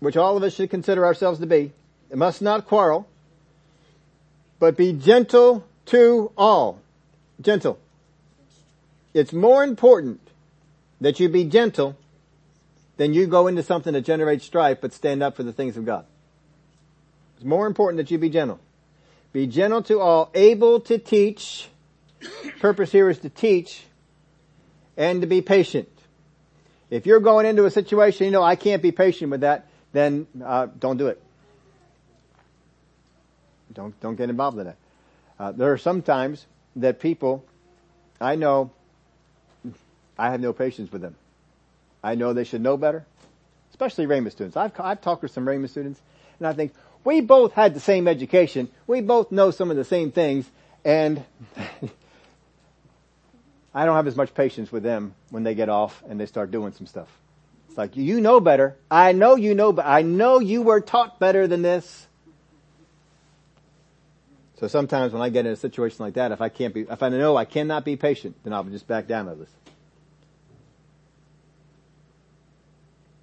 which all of us should consider ourselves to be, must not quarrel, but be gentle to all. Gentle. It's more important that you be gentle than you go into something that generates strife, but stand up for the things of God. It's more important that you be gentle. Be gentle to all, able to teach. Purpose here is to teach and to be patient. If you're going into a situation, you know, I can't be patient with that, then uh, don't do it. Don't don't get involved in that. Uh, there are some times that people, I know, I have no patience with them. I know they should know better, especially Rhema students. I've I've talked with some Rhema students, and I think we both had the same education. We both know some of the same things, and I don't have as much patience with them when they get off and they start doing some stuff. It's like, you know better. I know you know, but I know you were taught better than this. So sometimes when I get in a situation like that, if I can't be, if I know I cannot be patient, then I'll just back down of this.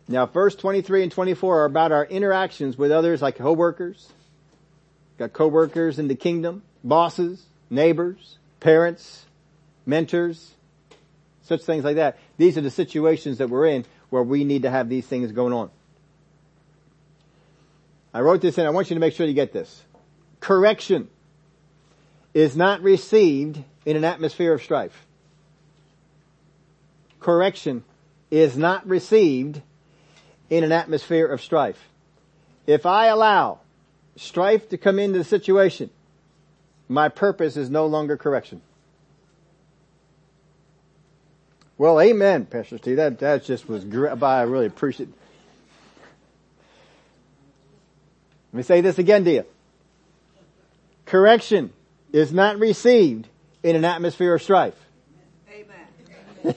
Now verse 23 and 24 are about our interactions with others like co-workers. Got co-workers in the kingdom, bosses, neighbors, parents, mentors, such things like that. These are the situations that we're in where we need to have these things going on. I wrote this in, I want you to make sure you get this. Correction is not received in an atmosphere of strife. Correction is not received in an atmosphere of strife. If I allow strife to come into the situation, my purpose is no longer correction. Well, amen, Pastor Steve. That, that just was great. I really appreciate it. Let me say this again to you. Correction is not received in an atmosphere of strife. Amen.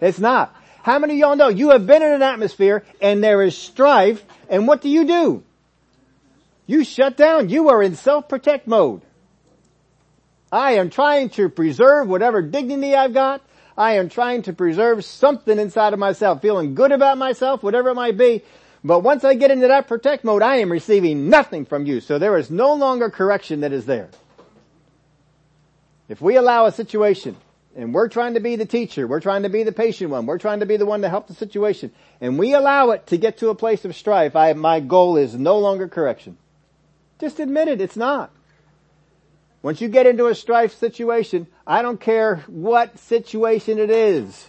it's not. How many of y'all know you have been in an atmosphere and there is strife and what do you do? You shut down. You are in self-protect mode. I am trying to preserve whatever dignity I've got. I am trying to preserve something inside of myself, feeling good about myself, whatever it might be. But once I get into that protect mode, I am receiving nothing from you. So there is no longer correction that is there. If we allow a situation and we're trying to be the teacher, we're trying to be the patient one, we're trying to be the one to help the situation, and we allow it to get to a place of strife, I, my goal is no longer correction. Just admit it, it's not. Once you get into a strife situation, I don't care what situation it is.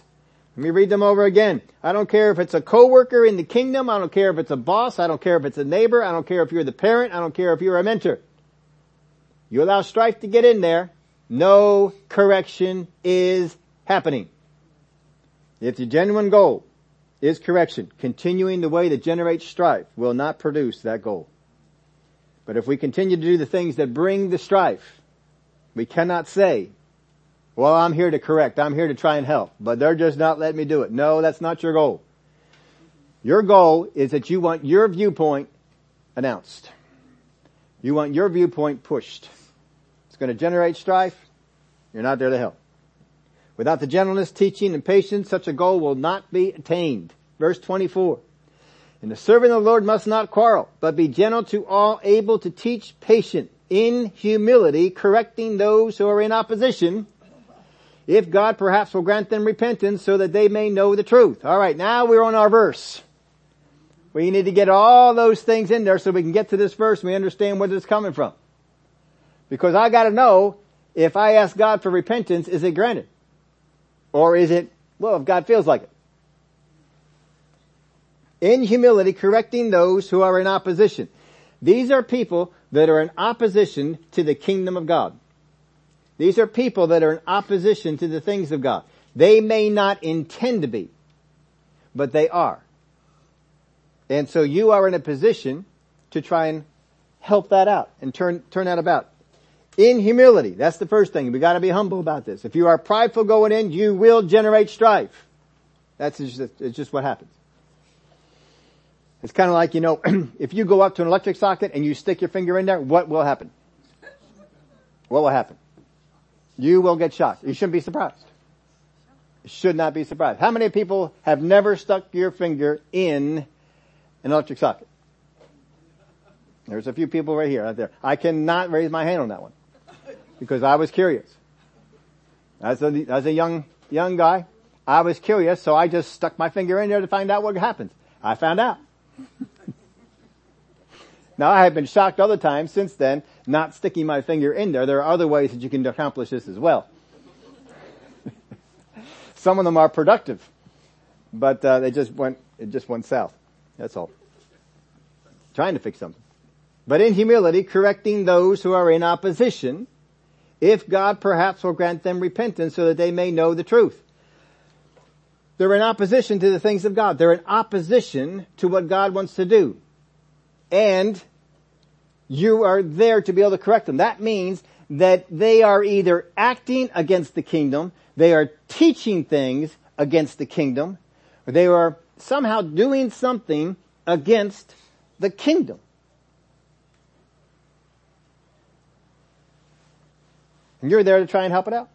Let me read them over again. I don't care if it's a coworker in the kingdom. I don't care if it's a boss. I don't care if it's a neighbor. I don't care if you're the parent. I don't care if you're a mentor. You allow strife to get in there. No correction is happening. If the genuine goal is correction, continuing the way that generates strife will not produce that goal. But if we continue to do the things that bring the strife, we cannot say, well, I'm here to correct. I'm here to try and help, but they're just not letting me do it. No, that's not your goal. Your goal is that you want your viewpoint announced. You want your viewpoint pushed. Going to generate strife. You're not there to help. Without the gentleness, teaching, and patience, such a goal will not be attained. Verse 24. And the servant of the Lord must not quarrel, but be gentle to all, able to teach, patient, in humility, correcting those who are in opposition, if God perhaps will grant them repentance so that they may know the truth. Alright, now we're on our verse. We need to get all those things in there so we can get to this verse and we understand where it's coming from. Because I gotta know, if I ask God for repentance, is it granted? Or is it, well, if God feels like it. In humility, correcting those who are in opposition. These are people that are in opposition to the kingdom of God. These are people that are in opposition to the things of God. They may not intend to be, but they are. And so you are in a position to try and help that out and turn, turn that about. In humility, that's the first thing. We gotta be humble about this. If you are prideful going in, you will generate strife. That's just, it's just what happens. It's kind of like, you know, if you go up to an electric socket and you stick your finger in there, what will happen? What will happen? You will get shocked. You shouldn't be surprised. You should not be surprised. How many people have never stuck your finger in an electric socket? There's a few people right here, right there. I cannot raise my hand on that one because I was curious. As a, as a young, young guy, I was curious, so I just stuck my finger in there to find out what happens. I found out. now I have been shocked other times since then, not sticking my finger in there. There are other ways that you can accomplish this as well. Some of them are productive, but uh, they just went, it just went south. That's all. Trying to fix something. But in humility, correcting those who are in opposition, if God perhaps will grant them repentance so that they may know the truth. They're in opposition to the things of God. They're in opposition to what God wants to do. And you are there to be able to correct them. That means that they are either acting against the kingdom, they are teaching things against the kingdom, or they are somehow doing something against the kingdom. And you're there to try and help it out.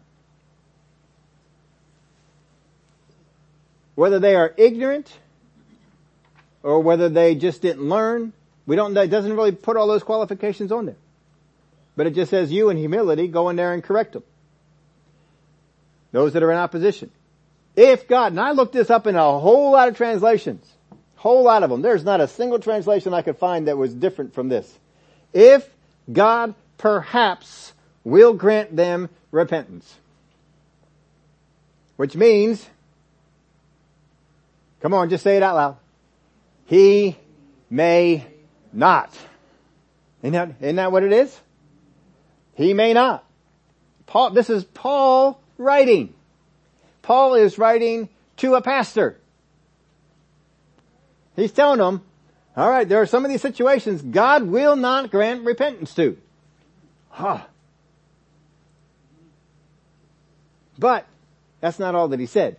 Whether they are ignorant or whether they just didn't learn, we don't, it doesn't really put all those qualifications on there. But it just says you in humility go in there and correct them. Those that are in opposition. If God, and I looked this up in a whole lot of translations, whole lot of them. There's not a single translation I could find that was different from this. If God perhaps will grant them repentance. Which means, come on, just say it out loud. He may not. Isn't that, isn't that what it is? He may not. Paul, this is Paul writing. Paul is writing to a pastor. He's telling them, all right, there are some of these situations God will not grant repentance to. Huh. But that's not all that he said.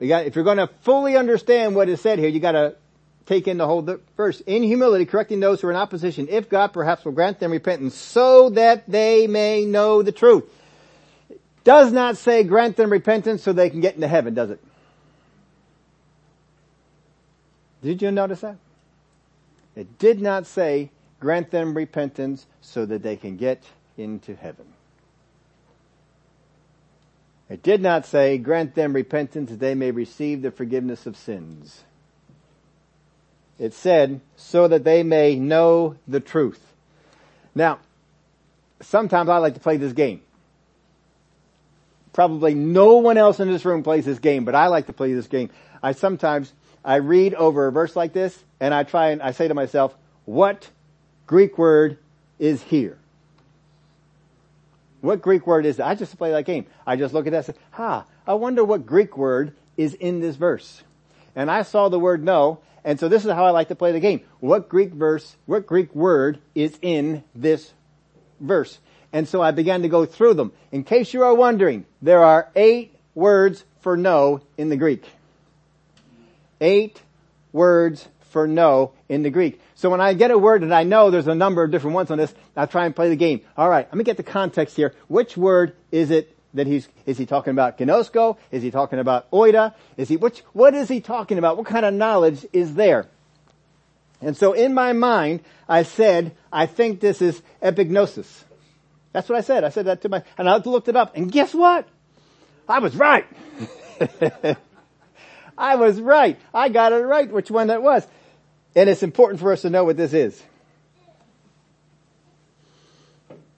Got, if you're going to fully understand what is said here, you got to take in the whole verse. In humility, correcting those who are in opposition, if God perhaps will grant them repentance, so that they may know the truth. Does not say grant them repentance so they can get into heaven, does it? Did you notice that? It did not say grant them repentance so that they can get into heaven. It did not say, grant them repentance that they may receive the forgiveness of sins. It said, so that they may know the truth. Now, sometimes I like to play this game. Probably no one else in this room plays this game, but I like to play this game. I sometimes, I read over a verse like this, and I try and I say to myself, what Greek word is here? What Greek word is that? I just play that game. I just look at that and say, ha, I wonder what Greek word is in this verse. And I saw the word no, and so this is how I like to play the game. What Greek verse, what Greek word is in this verse? And so I began to go through them. In case you are wondering, there are eight words for no in the Greek. Eight words for no in the Greek. So when I get a word and I know there's a number of different ones on this, I try and play the game. Alright, let me get the context here. Which word is it that he's, is he talking about ginosko? Is he talking about oida? Is he, which, what is he talking about? What kind of knowledge is there? And so in my mind, I said, I think this is epignosis. That's what I said. I said that to my, and I looked it up, and guess what? I was right. I was right. I got it right, which one that was. And it's important for us to know what this is.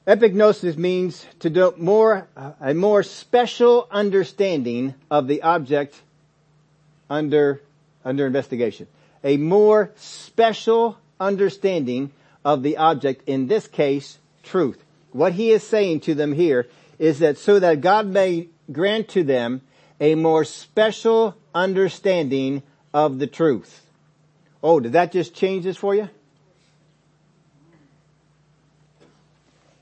Epignosis means to do more, a more special understanding of the object under, under investigation. A more special understanding of the object, in this case, truth. What he is saying to them here is that so that God may grant to them a more special understanding of the truth. Oh, did that just change this for you?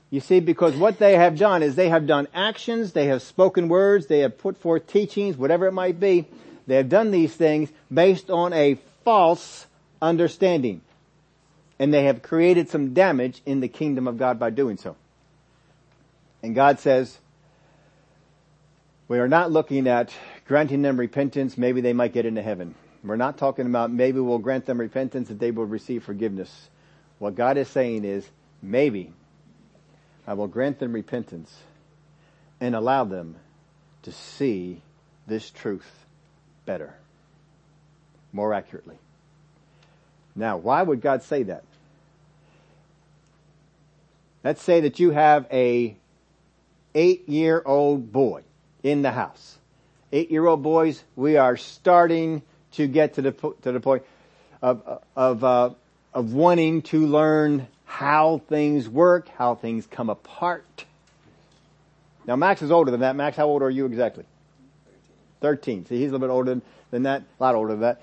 You see, because what they have done is they have done actions, they have spoken words, they have put forth teachings, whatever it might be. They have done these things based on a false understanding. And they have created some damage in the kingdom of God by doing so. And God says, we are not looking at granting them repentance, maybe they might get into heaven. We're not talking about maybe we'll grant them repentance that they will receive forgiveness. What God is saying is, maybe I will grant them repentance and allow them to see this truth better, more accurately. Now, why would God say that? Let's say that you have a eight year old boy in the house. Eight year old boys, we are starting to get to the, to the point of, of, uh, of wanting to learn how things work, how things come apart. Now Max is older than that. Max, how old are you exactly? 13. See, he's a little bit older than that, a lot older than that.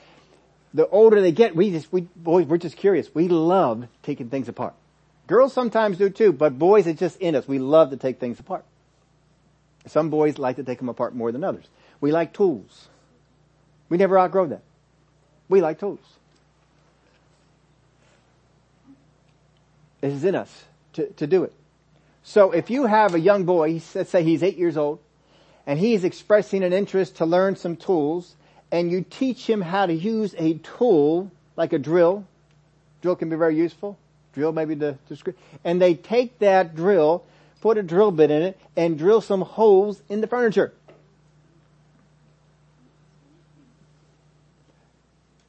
The older they get, we just, we, boys, we're just curious. We love taking things apart. Girls sometimes do too, but boys, it's just in us. We love to take things apart. Some boys like to take them apart more than others. We like tools. We never outgrow that. We like tools. It is in us to, to do it. So if you have a young boy, let's say he's eight years old, and he's expressing an interest to learn some tools, and you teach him how to use a tool, like a drill, drill can be very useful, drill maybe to, to and they take that drill, put a drill bit in it, and drill some holes in the furniture.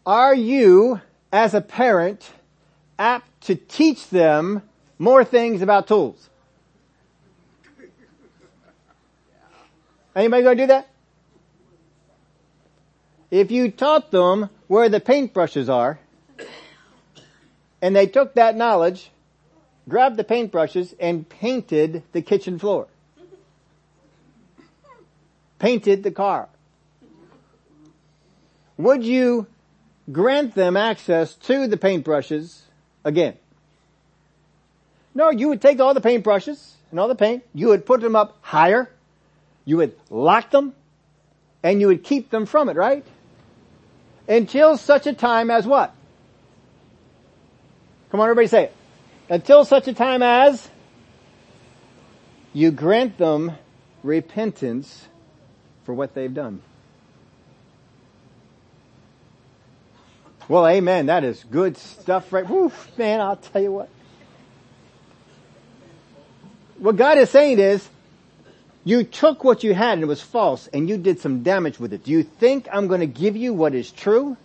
Are you, as a parent, apt to teach them more things about tools? Anybody gonna do that? If you taught them where the paintbrushes are, and they took that knowledge, grabbed the paintbrushes, and painted the kitchen floor. Painted the car. Would you grant them access to the paintbrushes again? No, you would take all the paintbrushes and all the paint, you would put them up higher, you would lock them, and you would keep them from it, right? Until such a time as what? Come on everybody say it. Until such a time as you grant them repentance for what they've done. Well, amen. That is good stuff, right? Man, I'll tell you what. What God is saying is, you took what you had and it was false and you did some damage with it. Do you think I'm going to give you what is true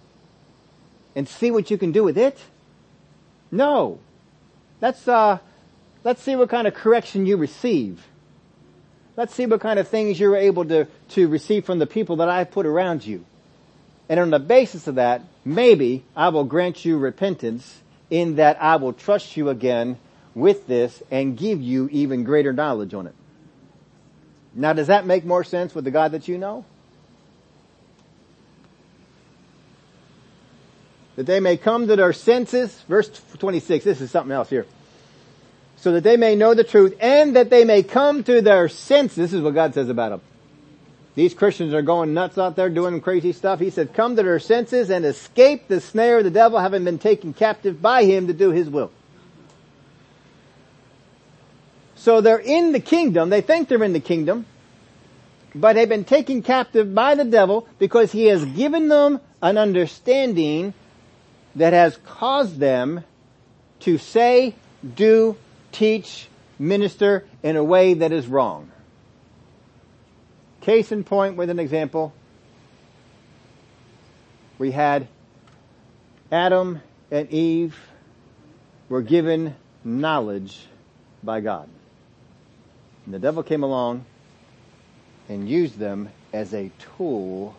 and see what you can do with it? No. Let's, uh, let's see what kind of correction you receive. Let's see what kind of things you're able to, to receive from the people that I've put around you. And on the basis of that, maybe I will grant you repentance in that I will trust you again with this and give you even greater knowledge on it. Now does that make more sense with the God that you know? That they may come to their senses, verse 26, this is something else here. So that they may know the truth and that they may come to their senses. This is what God says about them. These Christians are going nuts out there doing crazy stuff. He said, come to their senses and escape the snare of the devil having been taken captive by him to do his will. So they're in the kingdom. They think they're in the kingdom, but they've been taken captive by the devil because he has given them an understanding that has caused them to say, do, teach, minister in a way that is wrong. Case in point with an example, we had Adam and Eve were given knowledge by God. And the devil came along and used them as a tool,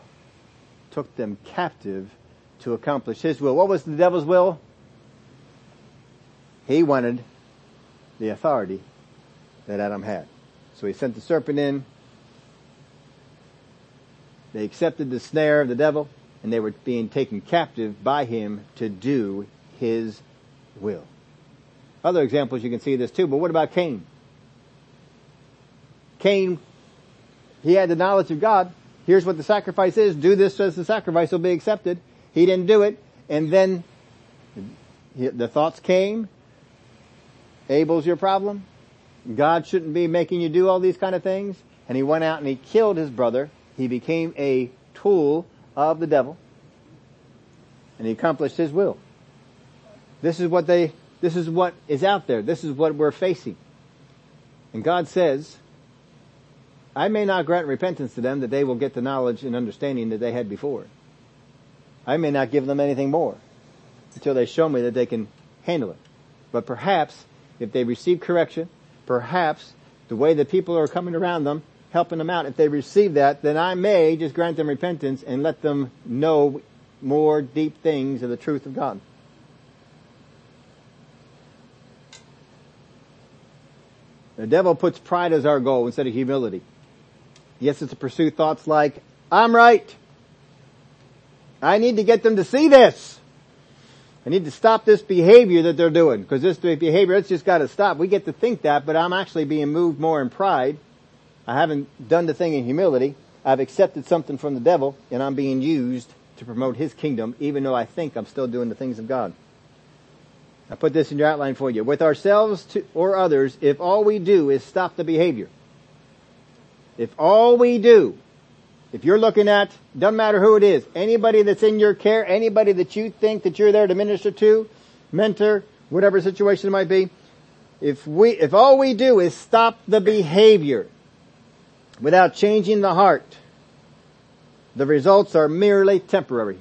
took them captive to accomplish his will. What was the devil's will? He wanted the authority that Adam had. So he sent the serpent in. They accepted the snare of the devil and they were being taken captive by him to do his will. Other examples you can see this too, but what about Cain? Cain, he had the knowledge of God. Here's what the sacrifice is. Do this as the sacrifice will be accepted. He didn't do it. And then the thoughts came. Abel's your problem. God shouldn't be making you do all these kind of things. And he went out and he killed his brother. He became a tool of the devil. And he accomplished his will. This is what they, this is what is out there. This is what we're facing. And God says, I may not grant repentance to them that they will get the knowledge and understanding that they had before. I may not give them anything more until they show me that they can handle it. But perhaps if they receive correction, perhaps the way that people are coming around them, helping them out, if they receive that, then I may just grant them repentance and let them know more deep things of the truth of God. The devil puts pride as our goal instead of humility. Yes, it's to pursue thoughts like, I'm right. I need to get them to see this. I need to stop this behavior that they're doing because this behavior, it's just got to stop. We get to think that, but I'm actually being moved more in pride. I haven't done the thing in humility. I've accepted something from the devil and I'm being used to promote his kingdom even though I think I'm still doing the things of God. I put this in your outline for you. With ourselves to, or others, if all we do is stop the behavior, if all we do if you're looking at, doesn't matter who it is, anybody that's in your care, anybody that you think that you're there to minister to, mentor, whatever situation it might be, if we, if all we do is stop the behavior without changing the heart, the results are merely temporary.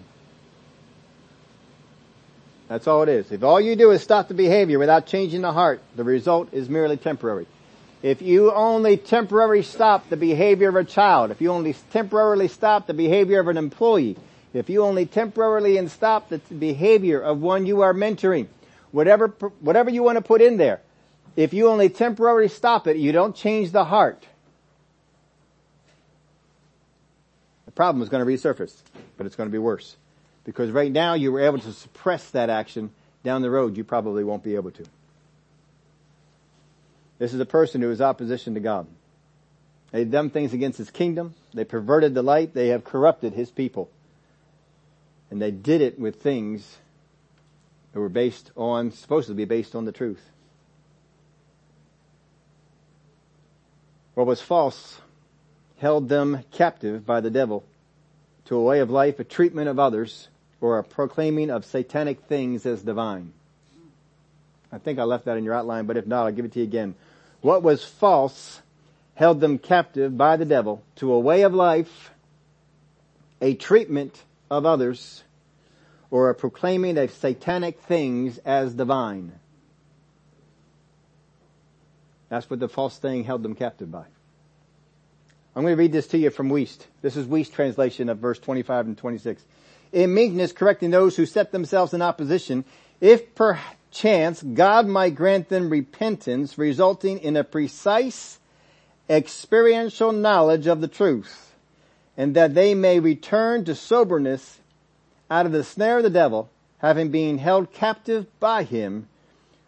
That's all it is. If all you do is stop the behavior without changing the heart, the result is merely temporary. If you only temporarily stop the behavior of a child, if you only temporarily stop the behavior of an employee, if you only temporarily and stop the behavior of one you are mentoring, whatever, whatever you want to put in there, if you only temporarily stop it, you don't change the heart. Problem is going to resurface, but it's going to be worse. Because right now you were able to suppress that action, down the road you probably won't be able to. This is a person who is opposition to God. They've done things against his kingdom. They perverted the light. They have corrupted his people. And they did it with things that were based on, supposed to be based on the truth. What was false held them captive by the devil to a way of life, a treatment of others, or a proclaiming of satanic things as divine. I think I left that in your outline, but if not, I'll give it to you again. What was false held them captive by the devil to a way of life, a treatment of others, or a proclaiming of satanic things as divine. That's what the false thing held them captive by. I'm going to read this to you from Wuest. This is Wuest's translation of verse 25 and 26. In meekness, correcting those who set themselves in opposition, if perchance God might grant them repentance resulting in a precise experiential knowledge of the truth and that they may return to soberness out of the snare of the devil, having been held captive by him,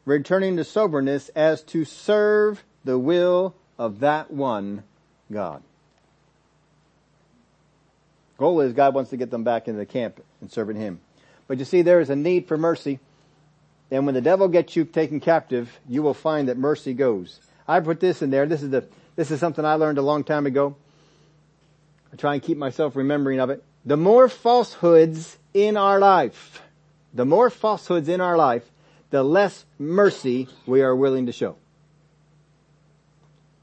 returning to soberness as to serve the will of that one God. Goal is God wants to get them back into the camp and serving him. But you see, there is a need for mercy and when the devil gets you taken captive, you will find that mercy goes. I put this in there. This is the, this is something I learned a long time ago. I try and keep myself remembering of it. The more falsehoods in our life, the more falsehoods in our life, the less mercy we are willing to show.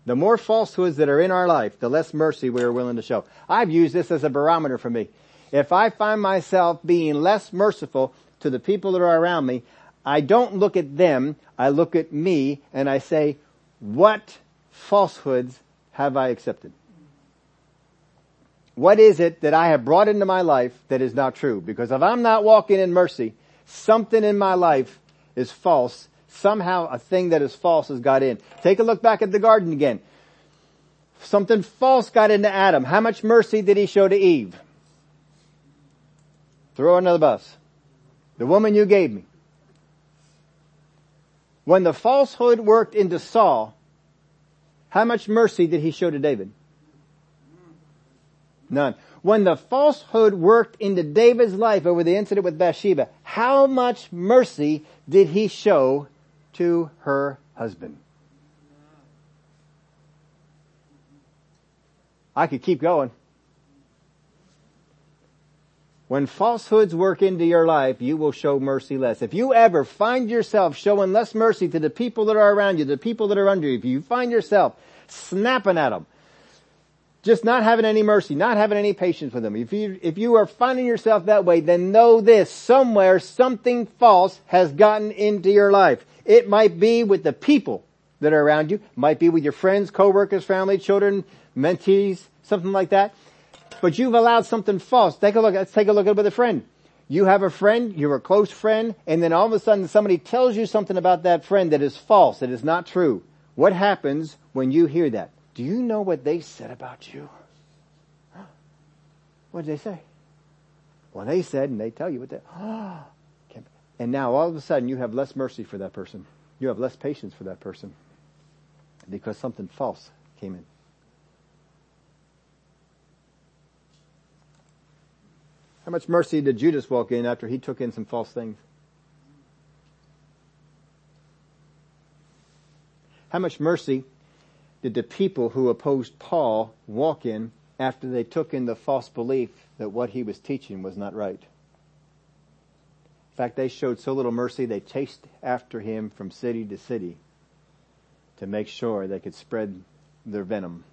The more falsehoods that are in our life, the less mercy we are willing to show. I've used this as a barometer for me. If I find myself being less merciful to the people that are around me, I don't look at them, I look at me and I say, what falsehoods have I accepted? What is it that I have brought into my life that is not true? Because if I'm not walking in mercy, something in my life is false. Somehow a thing that is false has got in. Take a look back at the garden again. Something false got into Adam. How much mercy did he show to Eve? Throw another bus. The woman you gave me. When the falsehood worked into Saul, how much mercy did he show to David? None. When the falsehood worked into David's life over the incident with Bathsheba, how much mercy did he show to her husband? I could keep going. When falsehoods work into your life, you will show mercy less. If you ever find yourself showing less mercy to the people that are around you, the people that are under you, if you find yourself snapping at them, just not having any mercy, not having any patience with them. If you, if you are finding yourself that way, then know this, somewhere something false has gotten into your life. It might be with the people that are around you, it might be with your friends, coworkers, family, children, mentees, something like that. But you've allowed something false. Take a look, let's take a look at it with a friend. You have a friend, you're a close friend, and then all of a sudden somebody tells you something about that friend that is false, that is not true. What happens when you hear that? Do you know what they said about you? What did they say? Well, they said, and they tell you what they, oh, and now all of a sudden you have less mercy for that person. You have less patience for that person because something false came in. How much mercy did Judas walk in after he took in some false things? How much mercy did the people who opposed Paul walk in after they took in the false belief that what he was teaching was not right? Fact, they showed so little mercy, they chased after him from city to city to make sure they could spread their venom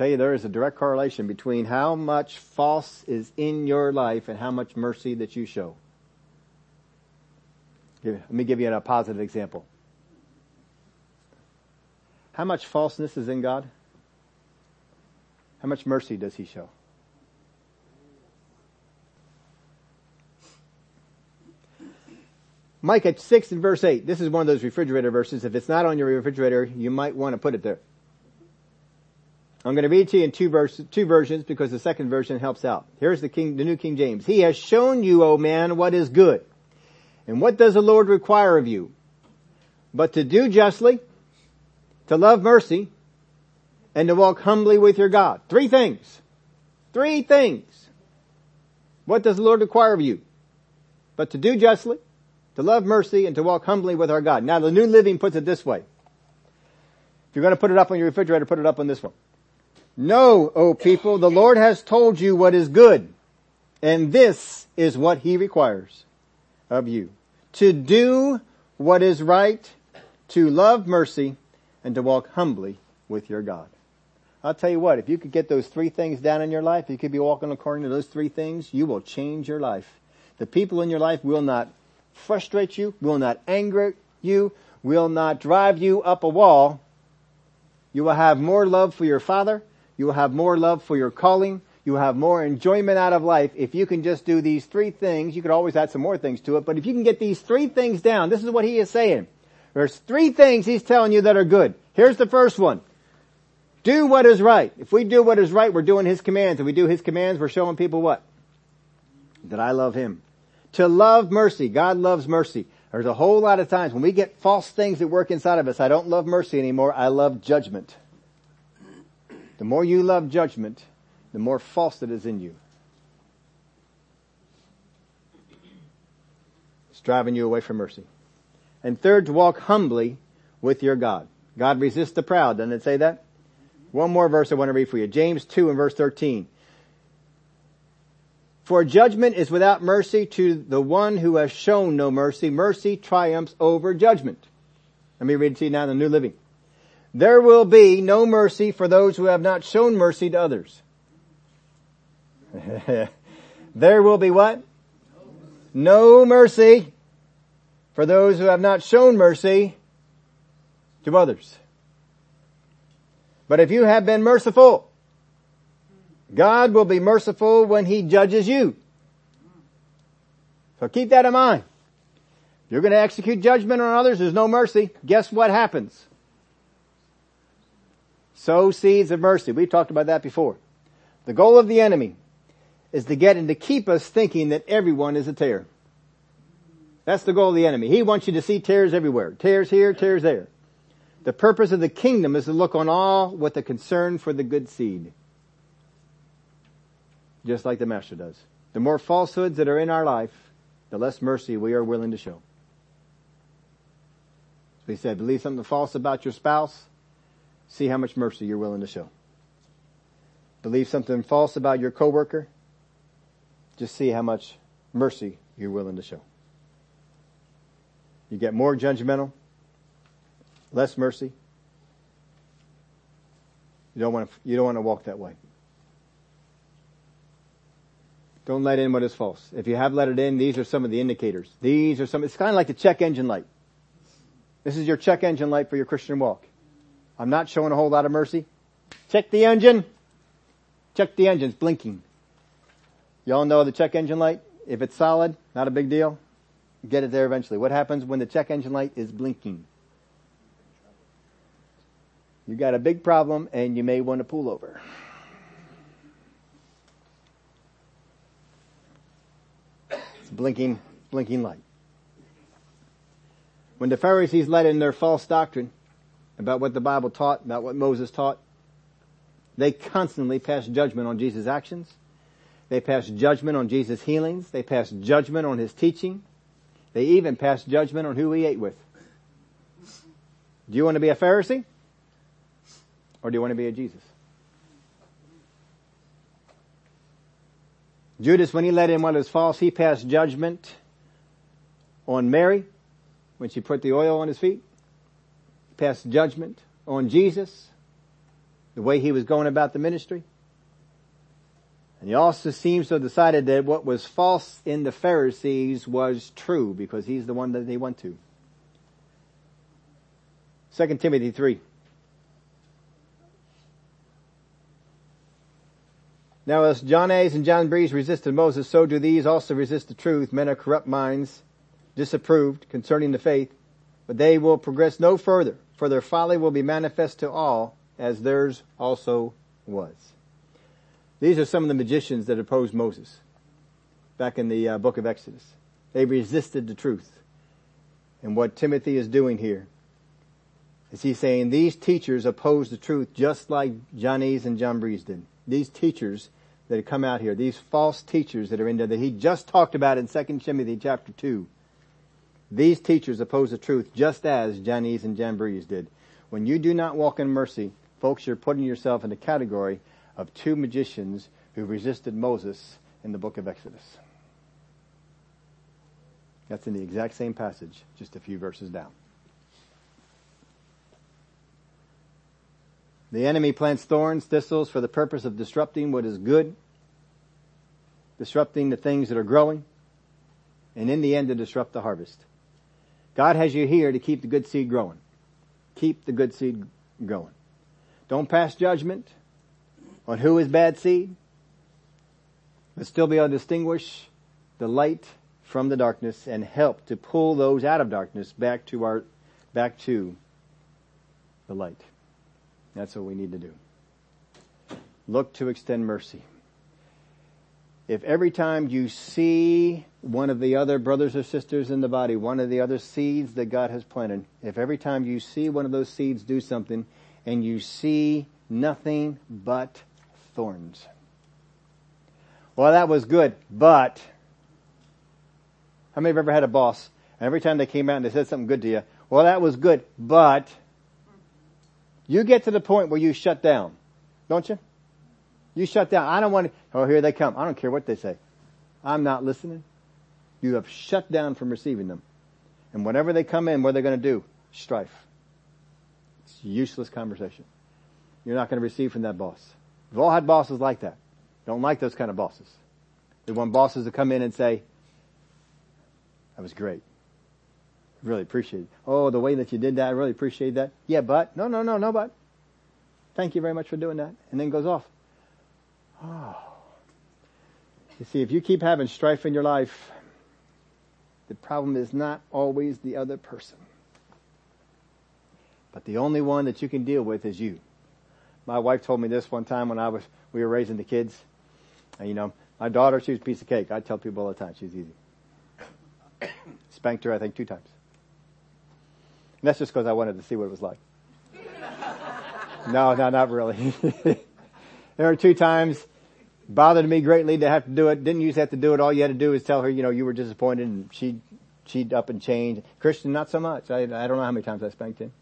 tell you there is a direct correlation between how much false is in your life and how much mercy that you show. Let me give you a positive example. How much falseness is in God? How much mercy does he show? Micah 6 and verse 8. This is one of those refrigerator verses. If it's not on your refrigerator, you might want to put it there. I'm going to read to you in two, verse, two versions because the second version helps out. Here's the King, the New King James. He has shown you, O man, what is good. And what does the Lord require of you? But to do justly, to love mercy, and to walk humbly with your God. Three things. Three things. What does the Lord require of you? But to do justly, to love mercy, and to walk humbly with our God. Now the New Living puts it this way. If you're going to put it up on your refrigerator, put it up on this one. Know, O people, the Lord has told you what is good, and this is what he requires of you. To do what is right, to love mercy, and to walk humbly with your God. I'll tell you what, if you could get those three things down in your life, you could be walking according to those three things, you will change your life. The people in your life will not frustrate you, will not anger you, will not drive you up a wall. You will have more love for your father, you will have more love for your calling. You will have more enjoyment out of life if you can just do these three things. You could always add some more things to it, but if you can get these three things down, this is what he is saying. There's three things he's telling you that are good. Here's the first one. Do what is right. If we do what is right, we're doing his commands. If we do his commands, we're showing people what? That I love him. To love mercy. God loves mercy. There's a whole lot of times when we get false things that work inside of us. I don't love mercy anymore. I love judgment. The more you love judgment, the more false it is in you. It's driving you away from mercy. And third, to walk humbly with your God. God resists the proud. Doesn't it say that? One more verse I want to read for you. James 2 and verse 13. For judgment is without mercy to the one who has shown no mercy. Mercy triumphs over judgment. Let me read to you now in the New Living. There will be no mercy for those who have not shown mercy to others. there will be what? No mercy for those who have not shown mercy to others. But if you have been merciful, God will be merciful when He judges you. So keep that in mind. You're going to execute judgment on others, there's no mercy. Guess what happens? Sow seeds of mercy. We've talked about that before. The goal of the enemy is to get and to keep us thinking that everyone is a tare. That's the goal of the enemy. He wants you to see tares everywhere. Tares here, tares there. The purpose of the kingdom is to look on all with a concern for the good seed. Just like the master does. The more falsehoods that are in our life, the less mercy we are willing to show. So he said, believe something false about your spouse, See how much mercy you're willing to show. Believe something false about your coworker. Just see how much mercy you're willing to show. You get more judgmental, less mercy. You don't want to, you don't want to walk that way. Don't let in what is false. If you have let it in, these are some of the indicators. These are some, it's kind of like the check engine light. This is your check engine light for your Christian walk. I'm not showing a whole lot of mercy. Check the engine. Check the engine's blinking. Y'all know the check engine light? If it's solid, not a big deal. Get it there eventually. What happens when the check engine light is blinking? You got a big problem and you may want to pull over. Blinking, blinking light. When the Pharisees let in their false doctrine about what the Bible taught, about what Moses taught, they constantly passed judgment on Jesus' actions. They passed judgment on Jesus' healings. They passed judgment on his teaching. They even passed judgment on who he ate with. Do you want to be a Pharisee? Or do you want to be a Jesus? Judas, when he let in what was false, he passed judgment on Mary when she put the oil on his feet. He passed judgment on Jesus, the way he was going about the ministry. And he also seems to have decided that what was false in the Pharisees was true because he's the one that they went to. 2 Timothy 3. Now as Jannes and Jambres resisted Moses, so do these also resist the truth. Men of corrupt minds, disapproved concerning the faith, but they will progress no further, for their folly will be manifest to all, as theirs also was. These are some of the magicians that opposed Moses back in the uh, book of Exodus. They resisted the truth. And what Timothy is doing here is he's saying these teachers oppose the truth just like Jannes and John Jambres did. These teachers that have come out here, these false teachers that are in there that he just talked about in 2 Timothy chapter 2. These teachers oppose the truth just as Jannes and Jambres did. When you do not walk in mercy, folks, you're putting yourself in the category of two magicians who resisted Moses in the book of Exodus. That's in the exact same passage, just a few verses down. The enemy plants thorns, thistles for the purpose of disrupting what is good, disrupting the things that are growing, and in the end to disrupt the harvest. God has you here to keep the good seed growing. Keep the good seed going. Don't pass judgment on who is bad seed, but still be able to distinguish the light from the darkness and help to pull those out of darkness back to our, back to the light. That's what we need to do. Look to extend mercy. If every time you see one of the other brothers or sisters in the body, one of the other seeds that God has planted, if every time you see one of those seeds do something and you see nothing but thorns. Well, that was good, but how many have ever had a boss? And every time they came out and they said something good to you, well, that was good, but you get to the point where you shut down, don't you? You shut down. I don't want to, oh, here they come. I don't care what they say. I'm not listening. You have shut down from receiving them. And whenever they come in, what are they going to do? Strife. It's useless conversation. You're not going to receive from that boss. We've all had bosses like that. Don't like those kind of bosses. They want bosses to come in and say, that was great. Really appreciate it. Oh, the way that you did that, I really appreciate that. Yeah, but, no, no, no, no, but. Thank you very much for doing that. And then goes off. Oh. You see, if you keep having strife in your life, the problem is not always the other person. But the only one that you can deal with is you. My wife told me this one time when I was, we were raising the kids. And you know, my daughter, she was a piece of cake. I tell people all the time, she's easy. Spanked her, I think, two times. And that's just because I wanted to see what it was like. no, no, not really. there were two times bothered me greatly to have to do it. Didn't to have to do it. All you had to do is tell her, you know, you were disappointed and she, she'd up and change. Christian, not so much. I, I don't know how many times I spanked him.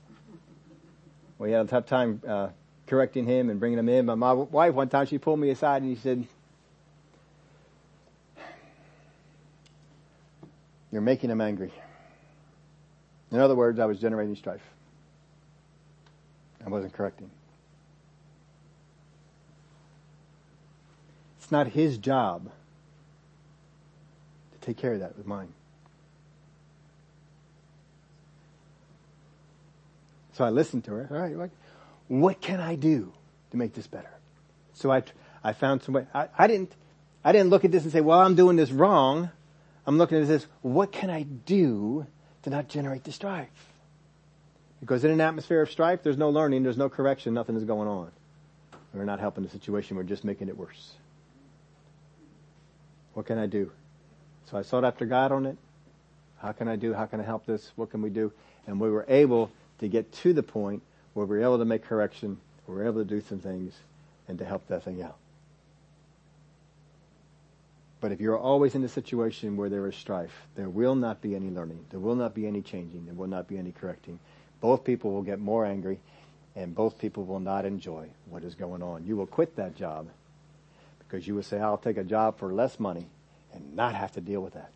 We had a tough time, uh, correcting him and bringing him in. But my wife one time, she pulled me aside and she said, you're making him angry. In other words, I was generating strife. I wasn't correcting. It's not his job to take care of that with mine. So I listened to her. All right, what, what can I do to make this better? So I, I found some way. I, I didn't, I didn't look at this and say, well, I'm doing this wrong. I'm looking at this, what can I do to not generate the strife? Because in an atmosphere of strife, there's no learning, there's no correction, nothing is going on. We're not helping the situation, we're just making it worse. What can I do? So I sought after God on it. How can I do? How can I help this? What can we do? And we were able to get to the point where we were able to make correction, we were able to do some things, and to help that thing out. But if you're always in a situation where there is strife, there will not be any learning. There will not be any changing. There will not be any correcting. Both people will get more angry and both people will not enjoy what is going on. You will quit that job because you will say, I'll take a job for less money and not have to deal with that.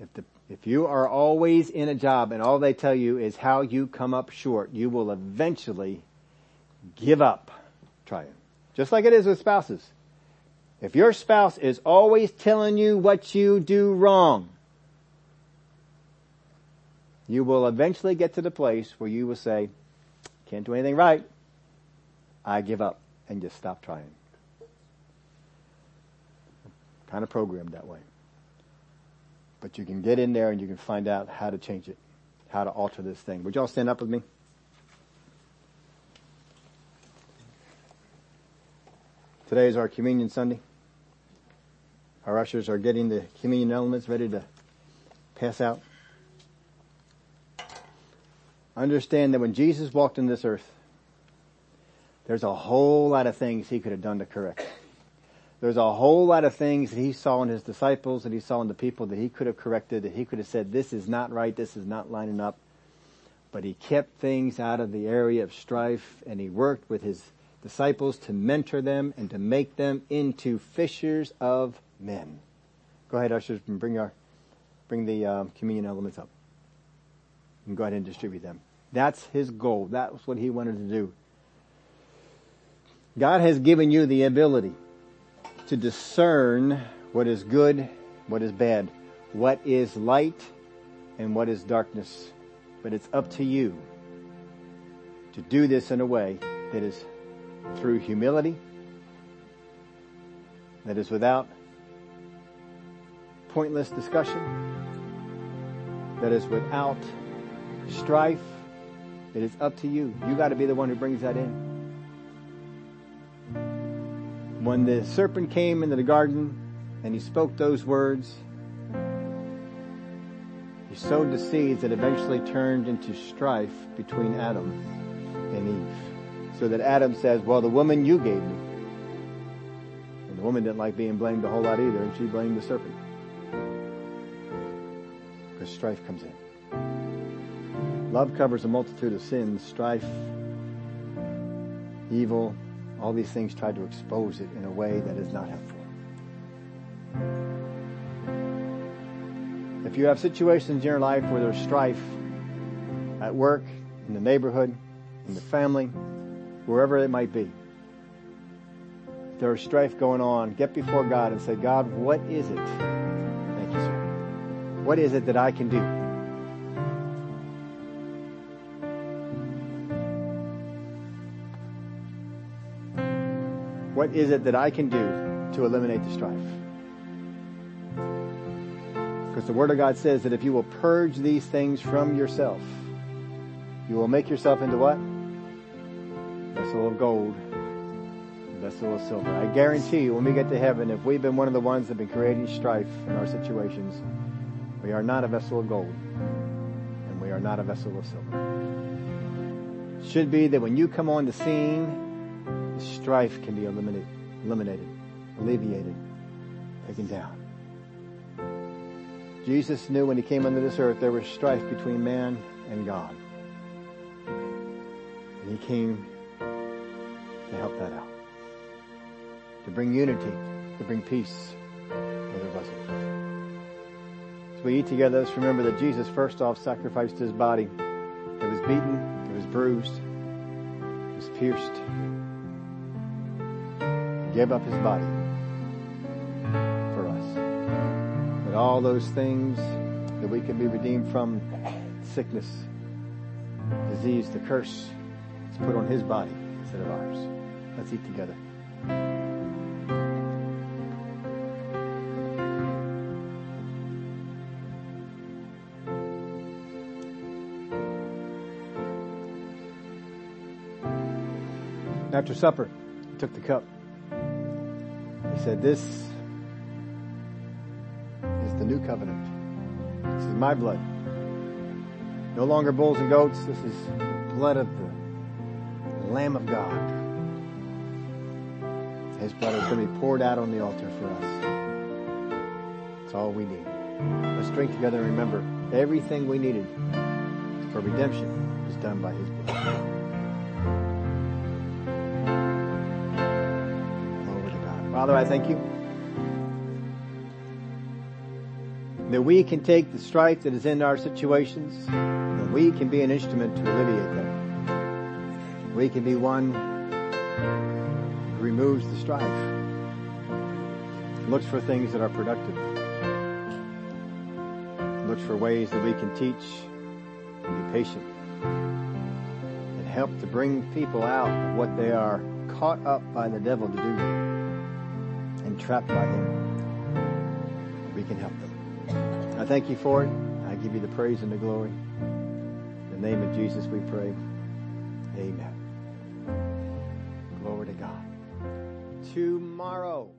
If the, if you are always in a job and all they tell you is how you come up short, you will eventually give up trying. Just like it is with spouses. If your spouse is always telling you what you do wrong, you will eventually get to the place where you will say, can't do anything right. I give up and just stop trying. Kind of programmed that way. But you can get in there and you can find out how to change it, how to alter this thing. Would y'all stand up with me? Today is our communion Sunday. Our ushers are getting the communion elements ready to pass out. Understand that when Jesus walked in this earth, there's a whole lot of things he could have done to correct. There's a whole lot of things that he saw in his disciples, that he saw in the people that he could have corrected, that he could have said, this is not right, this is not lining up. But he kept things out of the area of strife and he worked with his disciples to mentor them and to make them into fishers of men. Go ahead, ushers, and bring our, bring the um, communion elements up. And go ahead and distribute them. That's his goal. That's what he wanted to do. God has given you the ability to discern what is good, what is bad, what is light, and what is darkness. But it's up to you to do this in a way that is through humility, that is without pointless discussion, that is without strife. It is up to you. You got to be the one who brings that in. When the serpent came into the garden and he spoke those words, he sowed the seeds that eventually turned into strife between Adam and Eve. So that Adam says, well, the woman you gave me. And the woman didn't like being blamed a whole lot either, and she blamed the serpent because strife comes in. Love covers a multitude of sins, strife, evil, all these things try to expose it in a way that is not helpful. If you have situations in your life where there's strife at work, in the neighborhood, in the family, wherever it might be, if there is strife going on, get before God and say, God, what is it? Thank you, sir. What is it that I can do? What is it that I can do to eliminate the strife? Because the Word of God says that if you will purge these things from yourself, you will make yourself into what? Vessel of gold, vessel of silver. I guarantee you when we get to heaven, if we've been one of the ones that have been creating strife in our situations, we are not a vessel of gold, and we are not a vessel of silver. Should be that when you come on the scene, the strife can be eliminated, eliminated, alleviated, taken down. Jesus knew when he came into this earth there was strife between man and God. And he came to help that out. To bring unity, to bring peace where there wasn't. As we eat together, let's remember that Jesus first off sacrificed his body. It was beaten, it was bruised, it was pierced. He gave up his body for us. That all those things that we can be redeemed from sickness, disease, the curse is put on his body instead of ours. Let's eat together. After supper, he took the cup. He said, this is the new covenant. This is my blood. No longer bulls and goats. This is the blood of the Lamb of God. His blood is going to be poured out on the altar for us. It's all we need. Let's drink together and remember everything we needed for redemption was done by His blood. Glory to God. Father, I thank you that we can take the strife that is in our situations and we can be an instrument to alleviate them. We can be one removes the strife, looks for things that are productive, looks for ways that we can teach and be patient and help to bring people out of what they are caught up by the devil to do and trapped by him. We can help them. I thank you for it. I give you the praise and the glory. In the name of Jesus we pray. Amen. tomorrow.